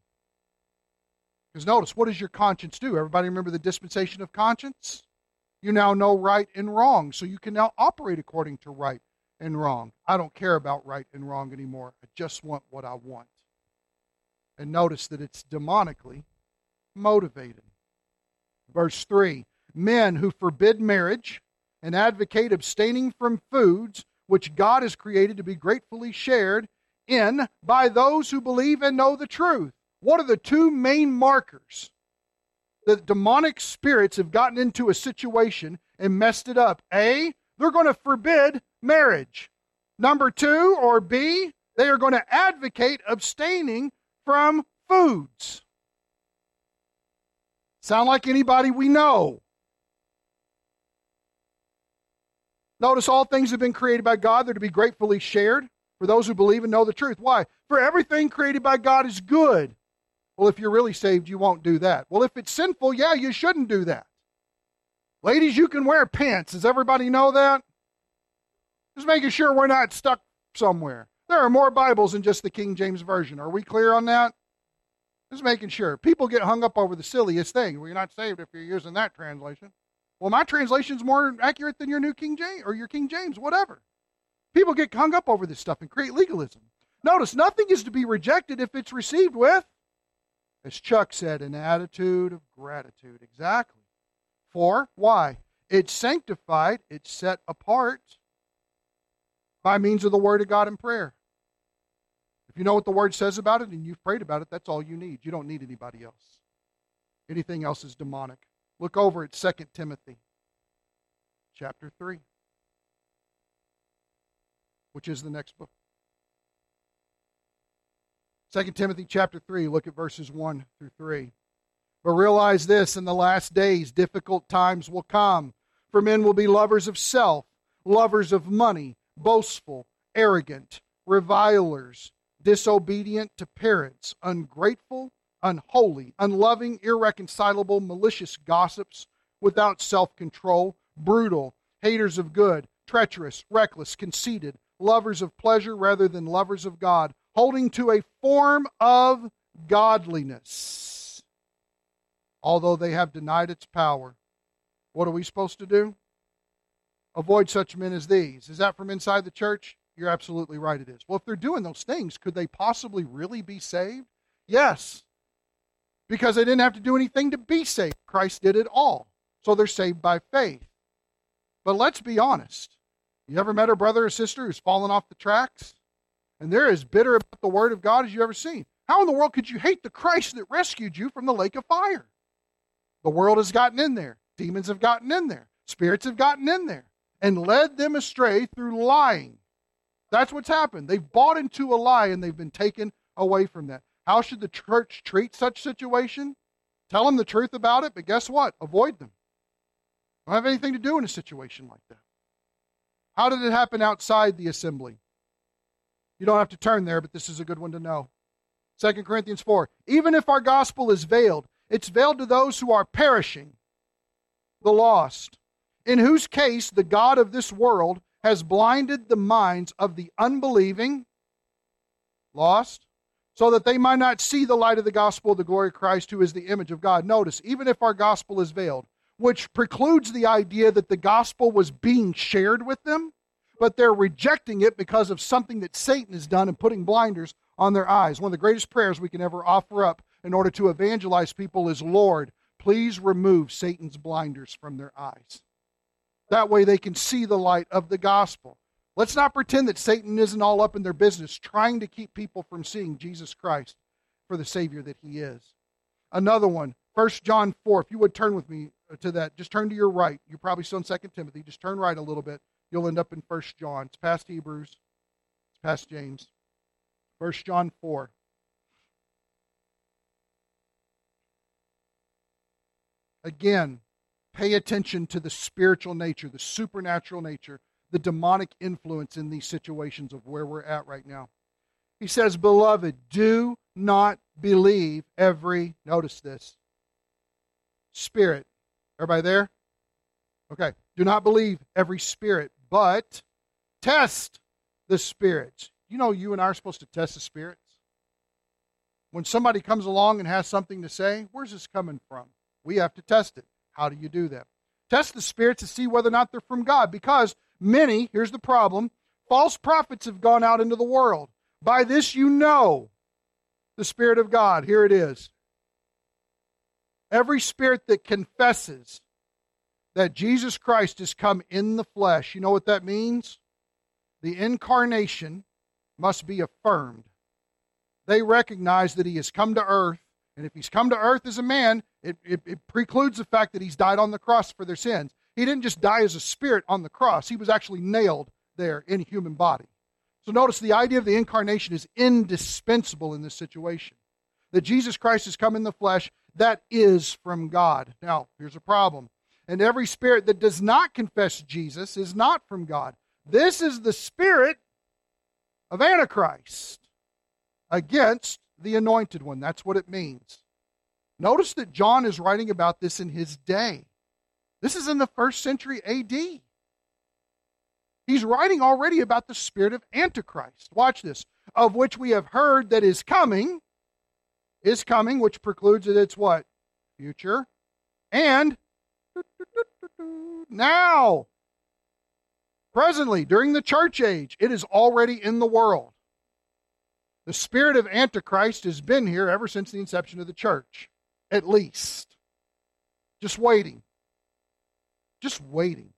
Because notice, what does your conscience do? Everybody remember the dispensation of conscience? You now know right and wrong, so you can now operate according to right and wrong. I don't care about right and wrong anymore. I just want what I want. And notice that it's demonically motivated. Verse 3 Men who forbid marriage and advocate abstaining from foods which God has created to be gratefully shared in by those who believe and know the truth. What are the two main markers that demonic spirits have gotten into a situation and messed it up? A, they're going to forbid marriage. Number two, or B, they are going to advocate abstaining from foods. Sound like anybody we know? Notice all things have been created by God. They're to be gratefully shared for those who believe and know the truth. Why? For everything created by God is good. Well, if you're really saved, you won't do that. Well, if it's sinful, yeah, you shouldn't do that. Ladies, you can wear pants. Does everybody know that? Just making sure we're not stuck somewhere. There are more Bibles than just the King James Version. Are we clear on that? Just making sure. People get hung up over the silliest thing. Well, you're not saved if you're using that translation. Well, my translation's more accurate than your New King James or your King James, whatever. People get hung up over this stuff and create legalism. Notice, nothing is to be rejected if it's received with, as Chuck said, an attitude of gratitude. Exactly. For, why? It's sanctified, it's set apart by means of the Word of God and prayer. If you know what the word says about it and you've prayed about it, that's all you need. You don't need anybody else. Anything else is demonic. Look over at 2 Timothy chapter 3, which is the next book. 2 Timothy chapter 3, look at verses 1 through 3. But realize this in the last days, difficult times will come. For men will be lovers of self, lovers of money, boastful, arrogant, revilers, disobedient to parents, ungrateful, unholy, unloving, irreconcilable, malicious gossips, without self control, brutal, haters of good, treacherous, reckless, conceited, lovers of pleasure rather than lovers of God, holding to a form of godliness, although they have denied its power. What are we supposed to do? Avoid such men as these. Is that from inside the church? You're absolutely right, it is. Well, if they're doing those things, could they possibly really be saved? Yes, because they didn't have to do anything to be saved. Christ did it all. So they're saved by faith. But let's be honest. You ever met a brother or sister who's fallen off the tracks? And they're as bitter about the Word of God as you ever seen. How in the world could you hate the Christ that rescued you from the lake of fire? The world has gotten in there. Demons have gotten in there. Spirits have gotten in there and led them astray through lying. That's what's happened. They've bought into a lie and they've been taken away from that. How should the church treat such situation? Tell them the truth about it, but guess what? Avoid them. Don't have anything to do in a situation like that. How did it happen outside the assembly? You don't have to turn there, but this is a good one to know. 2 Corinthians 4. Even if our gospel is veiled, it's veiled to those who are perishing, the lost, in whose case the God of this world has blinded the minds of the unbelieving, lost, so that they might not see the light of the gospel of the glory of Christ, who is the image of God. Notice, even if our gospel is veiled, which precludes the idea that the gospel was being shared with them, but they're rejecting it because of something that Satan has done and putting blinders on their eyes. One of the greatest prayers we can ever offer up in order to evangelize people is Lord, please remove Satan's blinders from their eyes. That way they can see the light of the gospel. Let's not pretend that Satan isn't all up in their business trying to keep people from seeing Jesus Christ for the Savior that He is. Another one, 1 John 4. If you would turn with me to that, just turn to your right. You're probably still in 2 Timothy. Just turn right a little bit. You'll end up in 1 John. It's past Hebrews, it's past James. 1 John 4. Again, pay attention to the spiritual nature, the supernatural nature, the demonic influence in these situations of where we're at right now. He says, Beloved, do not believe every, notice this, spirit. Everybody there? Okay. Do not believe every spirit, but test the spirits. You know, you and I are supposed to test the spirits. When somebody comes along and has something to say, where's this coming from? We have to test it. How do you do that? Test the spirits to see whether or not they're from God because many, here's the problem, false prophets have gone out into the world. By this you know the Spirit of God. Here it is. Every spirit that confesses that Jesus Christ has come in the flesh, you know what that means? The incarnation must be affirmed. They recognize that he has come to earth, and if he's come to earth as a man, it, it, it, precludes the fact that he's died on the cross for their sins. He didn't just die as a spirit on the cross, he was actually nailed there in a human body. So notice the idea of the incarnation is indispensable in this situation. That Jesus Christ has come in the flesh, that is from God. Now, here's a problem. And every spirit that does not confess Jesus is not from God. This is the spirit of Antichrist against the anointed one. That's what it means. Notice that John is writing about this in his day. This is in the first century AD. He's writing already about the spirit of Antichrist. Watch this. Of which we have heard that is coming, is coming, which precludes that it's what? Future. And now, presently, during the church age, it is already in the world. The spirit of Antichrist has been here ever since the inception of the church, at least. Just waiting. Just waiting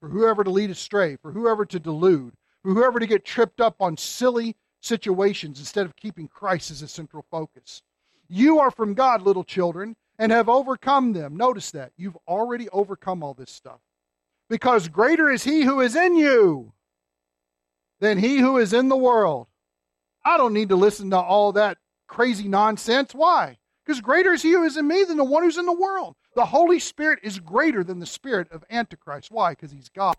for whoever to lead astray, for whoever to delude, for whoever to get tripped up on silly, situations instead of keeping Christ as a central focus. You are from God, little children, and have overcome them. Notice that. You've already overcome all this stuff. Because greater is he who is in you than he who is in the world. I don't need to listen to all that crazy nonsense. Why? Because greater is he who is in me than the one who's in the world. The Holy Spirit is greater than the spirit of Antichrist. Why? Because he's God.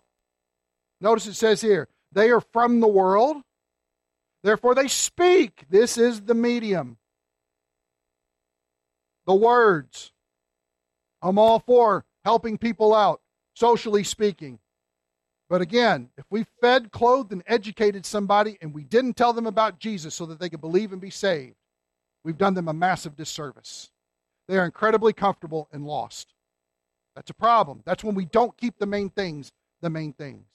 Notice it says here, they are from the world, therefore they speak. This is the medium. The words. I'm all for helping people out, socially speaking. But again, if we fed, clothed, and educated somebody and we didn't tell them about Jesus so that they could believe and be saved, we've done them a massive disservice. They are incredibly comfortable and lost. That's a problem. That's when we don't keep the main things the main things.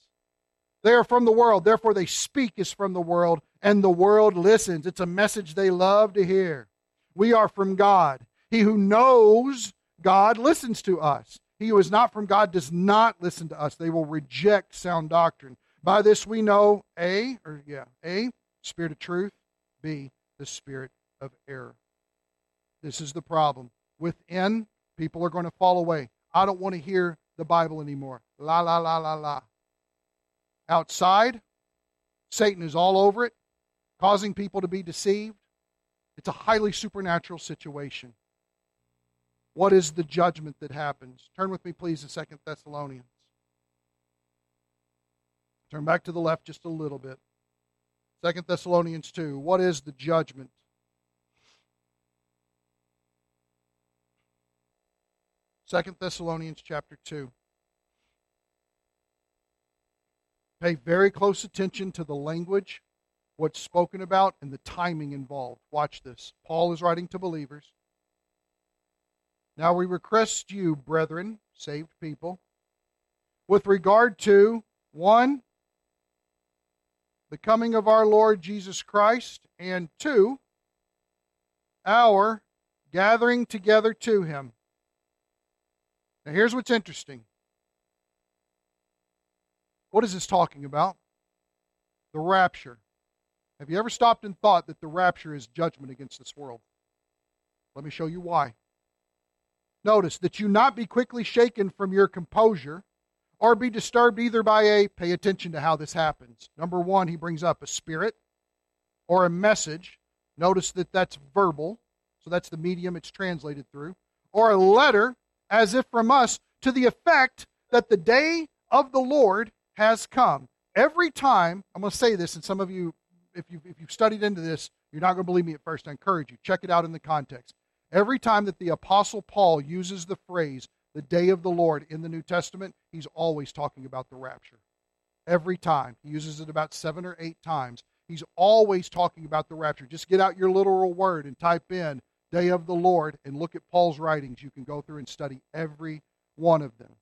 They are from the world, therefore they speak as from the world, and the world listens. It's a message they love to hear. We are from God. He who knows God listens to us. He who is not from God does not listen to us. They will reject sound doctrine. By this we know A, or yeah, A, spirit of truth, B, the spirit of error. This is the problem. Within, people are going to fall away. I don't want to hear the Bible anymore. La, la, la, la, la. Outside, Satan is all over it, causing people to be deceived. It's a highly supernatural situation. What is the judgment that happens? Turn with me, please, to Second Thessalonians. Turn back to the left just a little bit. Second Thessalonians 2. What is the judgment? Second Thessalonians chapter 2. Pay very close attention to the language, what's spoken about, and the timing involved. Watch this. Paul is writing to believers. Now we request you, brethren, saved people, with regard to one, the coming of our Lord Jesus Christ, and two, our gathering together to him. Now here's what's interesting. What is this talking about? The rapture. Have you ever stopped and thought that the rapture is judgment against this world? Let me show you why. Notice that you not be quickly shaken from your composure or be disturbed either by a, pay attention to how this happens. Number one, he brings up a spirit or a message. Notice that that's verbal, so that's the medium it's translated through, or a letter as if from us to the effect that the day of the Lord has come. Every time, I'm going to say this, and some of you, if you've, if you've studied into this, you're not going to believe me at first. I encourage you, check it out in the context. Every time that the Apostle Paul uses the phrase, the day of the Lord, in the New Testament, he's always talking about the rapture. Every time. He uses it about seven or eight times. He's always talking about the rapture. Just get out your literal word and type in day of the Lord and look at Paul's writings. You can go through and study every one of them.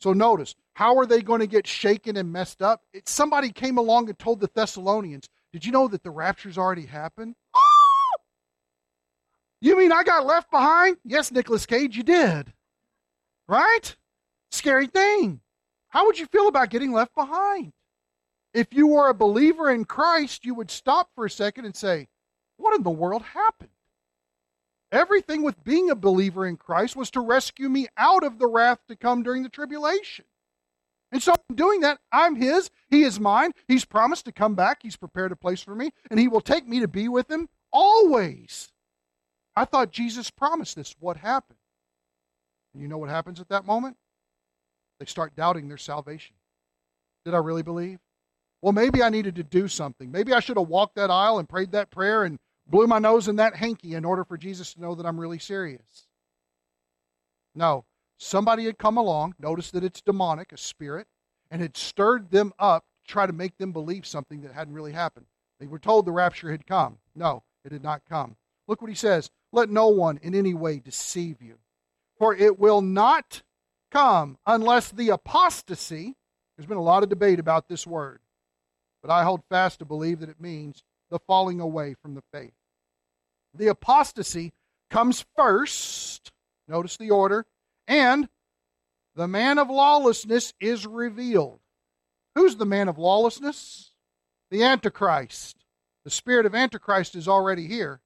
So notice, how are they going to get shaken and messed up? It, somebody came along and told the Thessalonians, Did you know that the rapture's already happened? You mean I got left behind? Yes, Nicolas Cage, you did. Right? Scary thing. How would you feel about getting left behind? If you were a believer in Christ, you would stop for a second and say, What in the world happened? Everything with being a believer in Christ was to rescue me out of the wrath to come during the tribulation. And so, in doing that, I'm His, He is mine. He's promised to come back, He's prepared a place for me, and He will take me to be with Him always. I thought Jesus promised this. What happened? And you know what happens at that moment? They start doubting their salvation. Did I really believe? Well, maybe I needed to do something. Maybe I should have walked that aisle and prayed that prayer and blew my nose in that hanky in order for Jesus to know that I'm really serious. No, somebody had come along, noticed that it's demonic, a spirit, and had stirred them up to try to make them believe something that hadn't really happened. They were told the rapture had come. No, it had not come. Look what he says Let no one in any way deceive you, for it will not come unless the apostasy, there's been a lot of debate about this word, but I hold fast to believe that it means the falling away from the faith. The apostasy comes first. Notice the order. And the man of lawlessness is revealed. Who's the man of lawlessness? The Antichrist, the spirit of Antichrist is already here,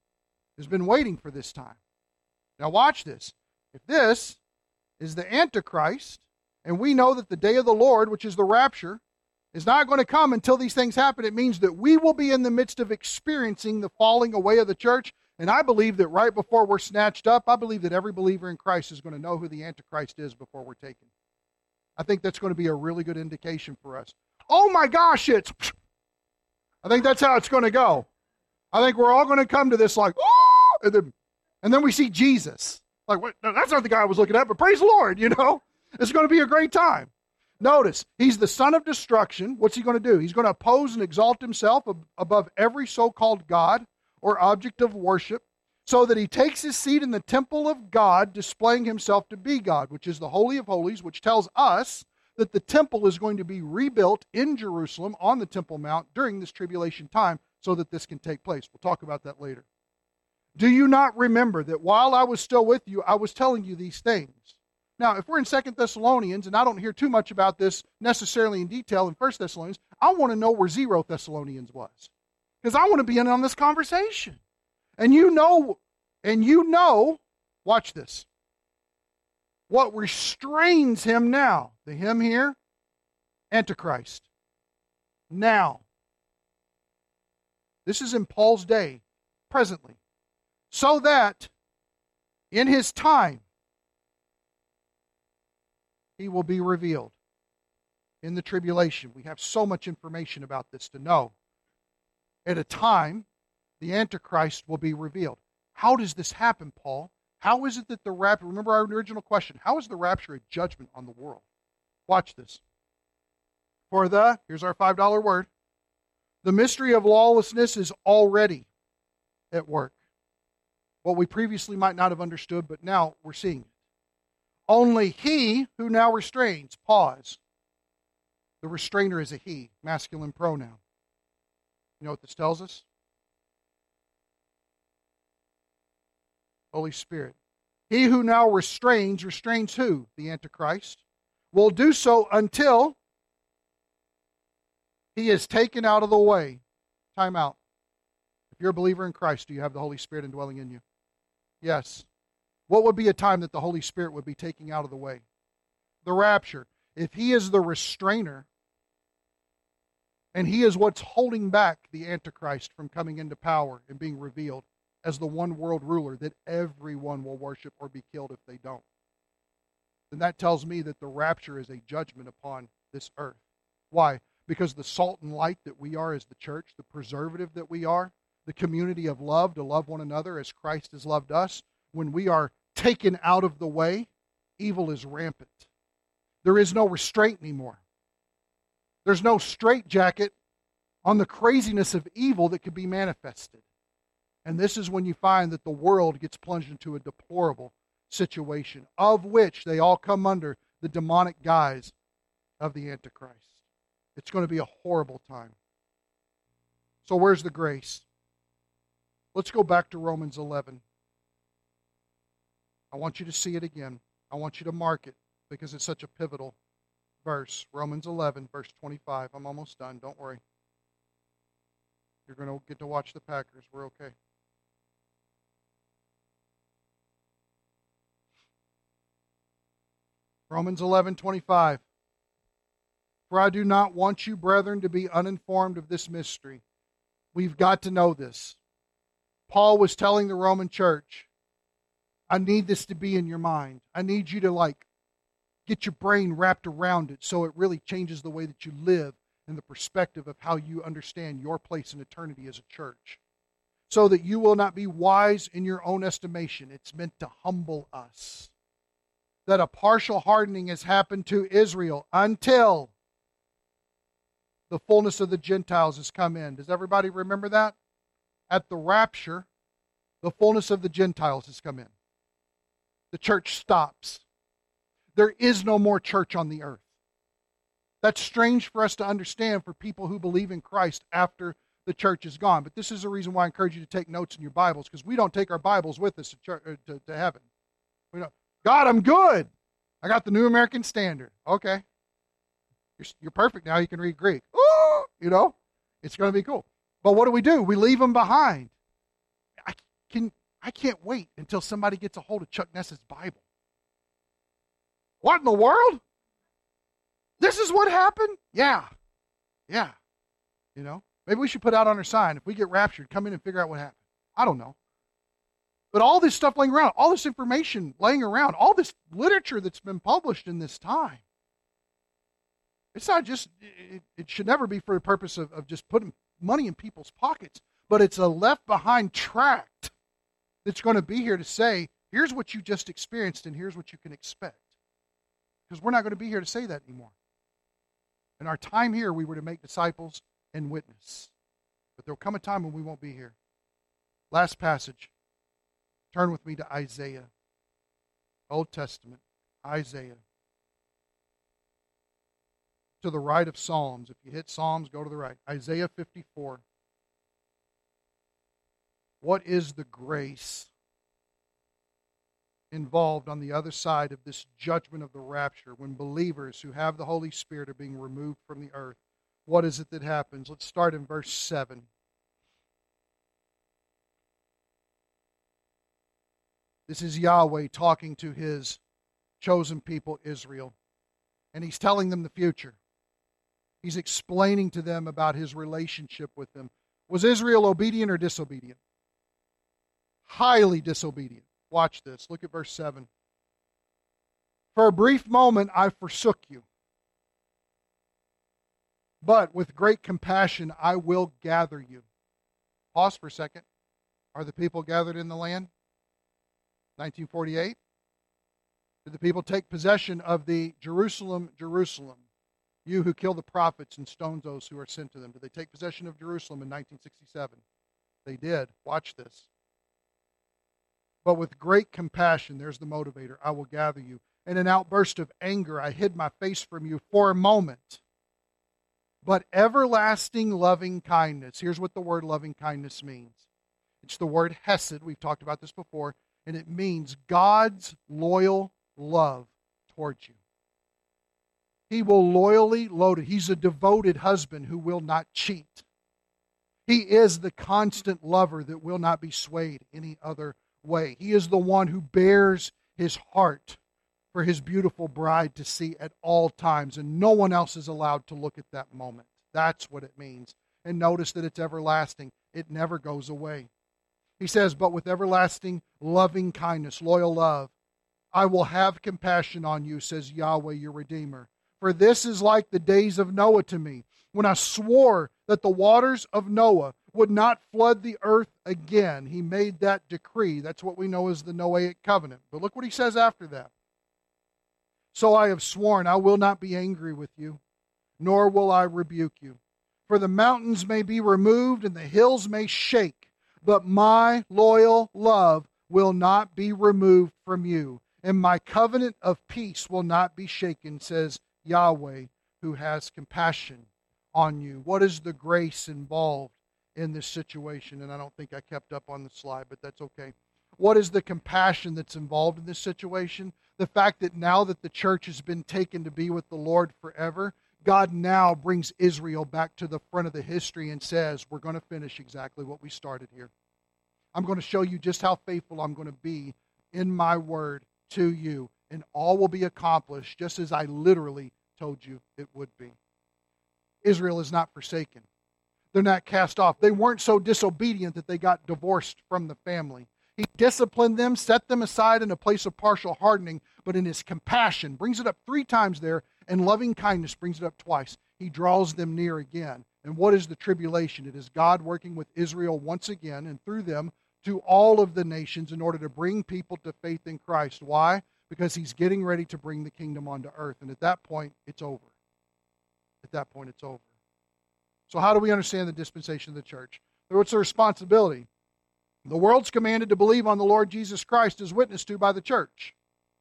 has been waiting for this time. Now, watch this. If this is the Antichrist, and we know that the day of the Lord, which is the rapture, is not going to come until these things happen, it means that we will be in the midst of experiencing the falling away of the church. And I believe that right before we're snatched up, I believe that every believer in Christ is going to know who the Antichrist is before we're taken. I think that's going to be a really good indication for us. Oh my gosh, it's. I think that's how it's going to go. I think we're all going to come to this like, oh, and then, and then we see Jesus. Like? No, that's not the guy I was looking at, but praise the Lord, you know? It's going to be a great time. Notice, he's the son of destruction. What's he going to do? He's going to oppose and exalt himself above every so called God or object of worship, so that he takes his seat in the temple of God, displaying himself to be God, which is the Holy of Holies, which tells us that the temple is going to be rebuilt in Jerusalem on the Temple Mount during this tribulation time so that this can take place. We'll talk about that later. Do you not remember that while I was still with you, I was telling you these things? Now, if we're in Second Thessalonians, and I don't hear too much about this necessarily in detail in First Thessalonians, I want to know where zero Thessalonians was. Because I want to be in on this conversation. And you know, and you know, watch this. What restrains him now? The him here, Antichrist. Now. This is in Paul's day, presently. So that in his time, he will be revealed in the tribulation. We have so much information about this to know. At a time, the Antichrist will be revealed. How does this happen, Paul? How is it that the rapture, remember our original question, how is the rapture a judgment on the world? Watch this. For the, here's our $5 word, the mystery of lawlessness is already at work. What we previously might not have understood, but now we're seeing it. Only he who now restrains, pause. The restrainer is a he, masculine pronoun. You know what this tells us? Holy Spirit. He who now restrains, restrains who? The Antichrist. Will do so until he is taken out of the way. Time out. If you're a believer in Christ, do you have the Holy Spirit indwelling in you? Yes. What would be a time that the Holy Spirit would be taking out of the way? The rapture. If He is the restrainer, and He is what's holding back the Antichrist from coming into power and being revealed as the one world ruler that everyone will worship or be killed if they don't, then that tells me that the rapture is a judgment upon this earth. Why? Because the salt and light that we are as the church, the preservative that we are, the community of love to love one another as Christ has loved us, when we are taken out of the way, evil is rampant. There is no restraint anymore. There's no straitjacket on the craziness of evil that could be manifested. And this is when you find that the world gets plunged into a deplorable situation, of which they all come under the demonic guise of the Antichrist. It's going to be a horrible time. So, where's the grace? Let's go back to Romans 11. I want you to see it again. I want you to mark it because it's such a pivotal verse. Romans 11, verse 25. I'm almost done. Don't worry. You're going to get to watch the Packers. We're okay. Romans 11, 25. For I do not want you, brethren, to be uninformed of this mystery. We've got to know this. Paul was telling the Roman church, I need this to be in your mind. I need you to like get your brain wrapped around it so it really changes the way that you live and the perspective of how you understand your place in eternity as a church. So that you will not be wise in your own estimation. It's meant to humble us. That a partial hardening has happened to Israel until the fullness of the Gentiles has come in. Does everybody remember that? At the rapture, the fullness of the Gentiles has come in the church stops. There is no more church on the earth. That's strange for us to understand for people who believe in Christ after the church is gone. But this is the reason why I encourage you to take notes in your Bibles because we don't take our Bibles with us to, church, uh, to, to heaven. We know, God, I'm good. I got the New American Standard. Okay. You're, you're perfect now. You can read Greek. Ooh, you know, it's going to be cool. But what do we do? We leave them behind. I can I can't wait until somebody gets a hold of Chuck Ness's Bible. What in the world? This is what happened? Yeah. Yeah. You know? Maybe we should put out on our sign if we get raptured, come in and figure out what happened. I don't know. But all this stuff laying around, all this information laying around, all this literature that's been published in this time, it's not just, it, it should never be for the purpose of, of just putting money in people's pockets, but it's a left behind tract that's going to be here to say, here's what you just experienced and here's what you can expect. Because we're not going to be here to say that anymore. In our time here, we were to make disciples and witness. But there'll come a time when we won't be here. Last passage. Turn with me to Isaiah. Old Testament. Isaiah. To the right of Psalms. If you hit Psalms, go to the right. Isaiah 54. What is the grace involved on the other side of this judgment of the rapture when believers who have the Holy Spirit are being removed from the earth? What is it that happens? Let's start in verse 7. This is Yahweh talking to his chosen people, Israel. And he's telling them the future. He's explaining to them about his relationship with them. Was Israel obedient or disobedient? Highly disobedient. Watch this. Look at verse 7. For a brief moment I forsook you but with great compassion I will gather you. Pause for a second. Are the people gathered in the land? 1948. Did the people take possession of the Jerusalem, Jerusalem? You who kill the prophets and stone those who are sent to them. Did they take possession of Jerusalem in 1967? They did. Watch this. But with great compassion, there's the motivator, I will gather you. In an outburst of anger, I hid my face from you for a moment but everlasting loving kindness. Here's what the word loving kindness means it's the word hesed. We've talked about this before, and it means God's loyal love towards you. He will loyally load it. He's a devoted husband who will not cheat. He is the constant lover that will not be swayed any other way. He is the one who bares his heart for his beautiful bride to see at all times, and no one else is allowed to look at that moment. That's what it means. And notice that it's everlasting, it never goes away. He says, But with everlasting loving kindness, loyal love, I will have compassion on you, says Yahweh your Redeemer. For this is like the days of Noah to me, when I swore that the waters of Noah would not flood the earth again. He made that decree. That's what we know as the Noahic covenant. But look what he says after that. So I have sworn, I will not be angry with you, nor will I rebuke you. For the mountains may be removed and the hills may shake, but my loyal love will not be removed from you, and my covenant of peace will not be shaken, says Yahweh, who has compassion on you. What is the grace involved in this situation? And I don't think I kept up on the slide, but that's okay. What is the compassion that's involved in this situation? The fact that now that the church has been taken to be with the Lord forever, God now brings Israel back to the front of the history and says, We're going to finish exactly what we started here. I'm going to show you just how faithful I'm going to be in my word to you, and all will be accomplished just as I literally told you it would be. Israel is not forsaken. They're not cast off. They weren't so disobedient that they got divorced from the family. He disciplined them, set them aside in a place of partial hardening, but in his compassion, brings it up three times there, and loving kindness brings it up twice. He draws them near again. And what is the tribulation? It is God working with Israel once again and through them to all of the nations in order to bring people to faith in Christ. Why? Because he's getting ready to bring the kingdom onto earth. And at that point, it's over. At that point, it's over. So, how do we understand the dispensation of the church? What's the responsibility? The world's commanded to believe on the Lord Jesus Christ as witnessed to by the church.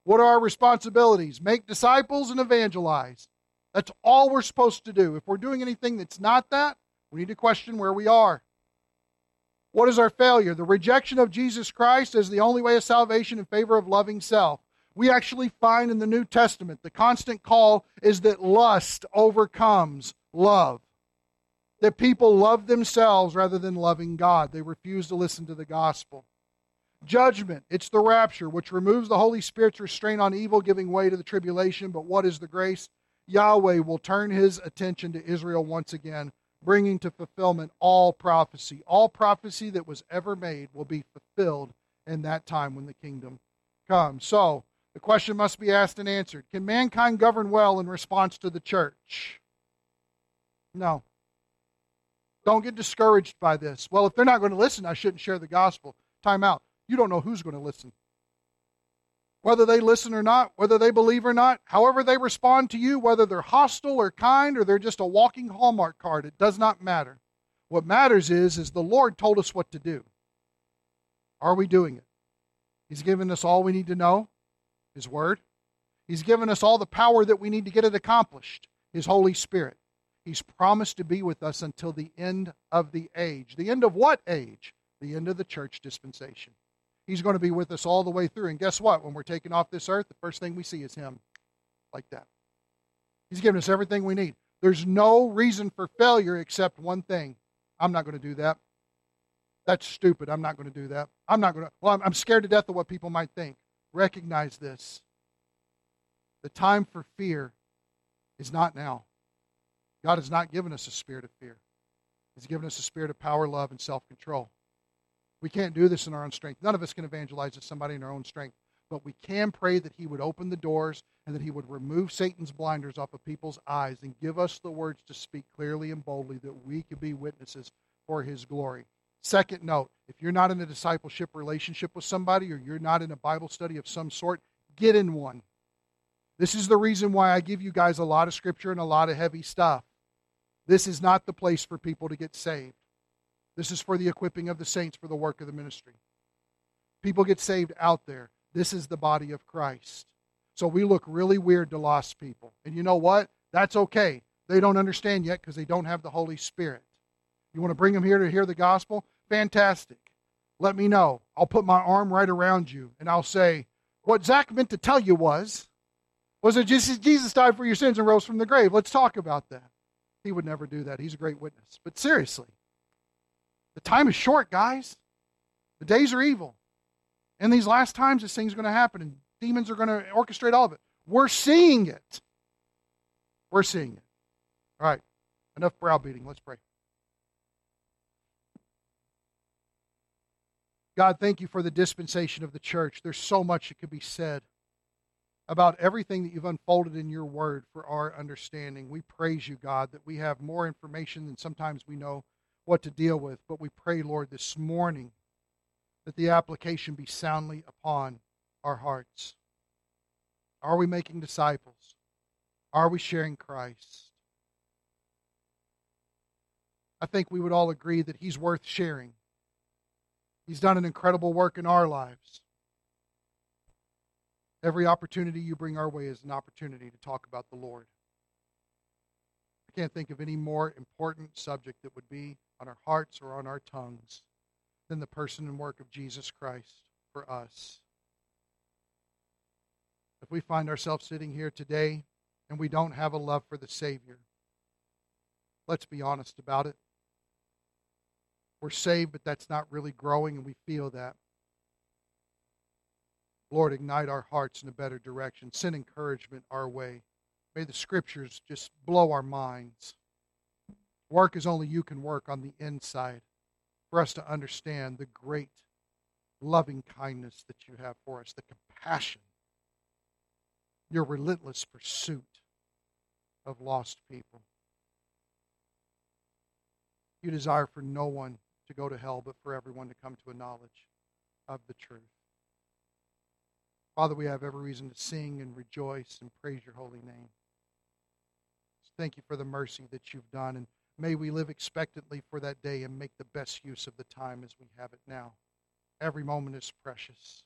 What are our responsibilities? Make disciples and evangelize. That's all we're supposed to do. If we're doing anything that's not that, we need to question where we are. What is our failure? The rejection of Jesus Christ as the only way of salvation in favor of loving self. We actually find in the New Testament the constant call is that lust overcomes love. that people love themselves rather than loving God. They refuse to listen to the gospel. Judgment, it's the rapture, which removes the Holy Spirit's restraint on evil, giving way to the tribulation. But what is the grace? Yahweh will turn his attention to Israel once again, bringing to fulfillment all prophecy. All prophecy that was ever made will be fulfilled in that time when the kingdom comes. So, the question must be asked and answered Can mankind govern well in response to the church? No. Don't get discouraged by this. Well, if they're not going to listen, I shouldn't share the gospel. Time out. You don't know who's going to listen. Whether they listen or not, whether they believe or not, however they respond to you, whether they're hostile or kind or they're just a walking Hallmark card, it does not matter. What matters is is the Lord told us what to do. Are we doing it? He's given us all we need to know, his word. He's given us all the power that we need to get it accomplished, his Holy Spirit. He's promised to be with us until the end of the age. The end of what age? The end of the church dispensation. He's going to be with us all the way through. And guess what? When we're taken off this earth, the first thing we see is Him. Like that. He's given us everything we need. There's no reason for failure except one thing. I'm not going to do that. That's stupid. I'm not going to do that. I'm not going to. Well, I'm, I'm scared to death of what people might think. Recognize this. The time for fear is not now. God has not given us a spirit of fear. He's given us a spirit of power, love, and self control. We can't do this in our own strength. None of us can evangelize to somebody in our own strength. But we can pray that He would open the doors and that He would remove Satan's blinders off of people's eyes and give us the words to speak clearly and boldly that we could be witnesses for His glory. Second note if you're not in a discipleship relationship with somebody or you're not in a Bible study of some sort, get in one. This is the reason why I give you guys a lot of scripture and a lot of heavy stuff. This is not the place for people to get saved. This is for the equipping of the saints for the work of the ministry. People get saved out there. This is the body of Christ. So we look really weird to lost people. And you know what? That's okay. They don't understand yet because they don't have the Holy Spirit. You want to bring them here to hear the gospel? Fantastic. Let me know. I'll put my arm right around you and I'll say, What Zach meant to tell you was, was just Jesus died for your sins and rose from the grave? Let's talk about that. He would never do that. He's a great witness. But seriously, the time is short, guys. The days are evil. In these last times, this thing's going to happen, and demons are going to orchestrate all of it. We're seeing it. We're seeing it. All right, enough browbeating. Let's pray. God, thank you for the dispensation of the church. There's so much that could be said about everything that you've unfolded in your word for our understanding. We praise you, God, that we have more information than sometimes we know what to deal with. But we pray, Lord, this morning that the application be soundly upon our hearts. Are we making disciples? Are we sharing Christ? I think we would all agree that He's worth sharing. He's done an incredible work in our lives. Every opportunity you bring our way is an opportunity to talk about the Lord. I can't think of any more important subject that would be on our hearts or on our tongues than the person and work of Jesus Christ for us. If we find ourselves sitting here today and we don't have a love for the Savior, let's be honest about it. We're saved, but that's not really growing, and we feel that. Lord, ignite our hearts in a better direction. Send encouragement our way. May the scriptures just blow our minds. Work as only you can work on the inside for us to understand the great loving kindness that you have for us, the compassion, your relentless pursuit of lost people. You desire for no one to go to hell, but for everyone to come to a knowledge of the truth. Father, we have every reason to sing and rejoice and praise your holy name. Thank you for the mercy that you've done, and may we live expectantly for that day and make the best use of the time as we have it now. Every moment is precious.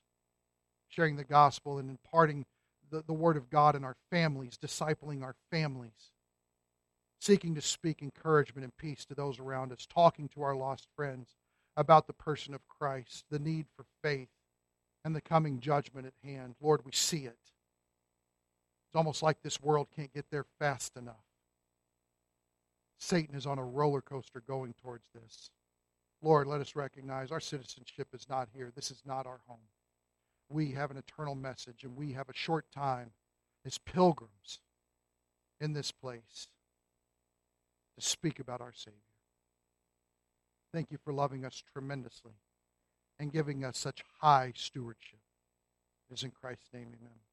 Sharing the gospel and imparting the, the word of God in our families, discipling our families, seeking to speak encouragement and peace to those around us, talking to our lost friends about the person of Christ, the need for faith, and the coming judgment at hand. Lord, we see it. It's almost like this world can't get there fast enough. Satan is on a roller coaster going towards this. Lord, let us recognize our citizenship is not here. This is not our home. We have an eternal message, and we have a short time as pilgrims in this place to speak about our Savior. Thank you for loving us tremendously and giving us such high stewardship. It is in Christ's name, amen.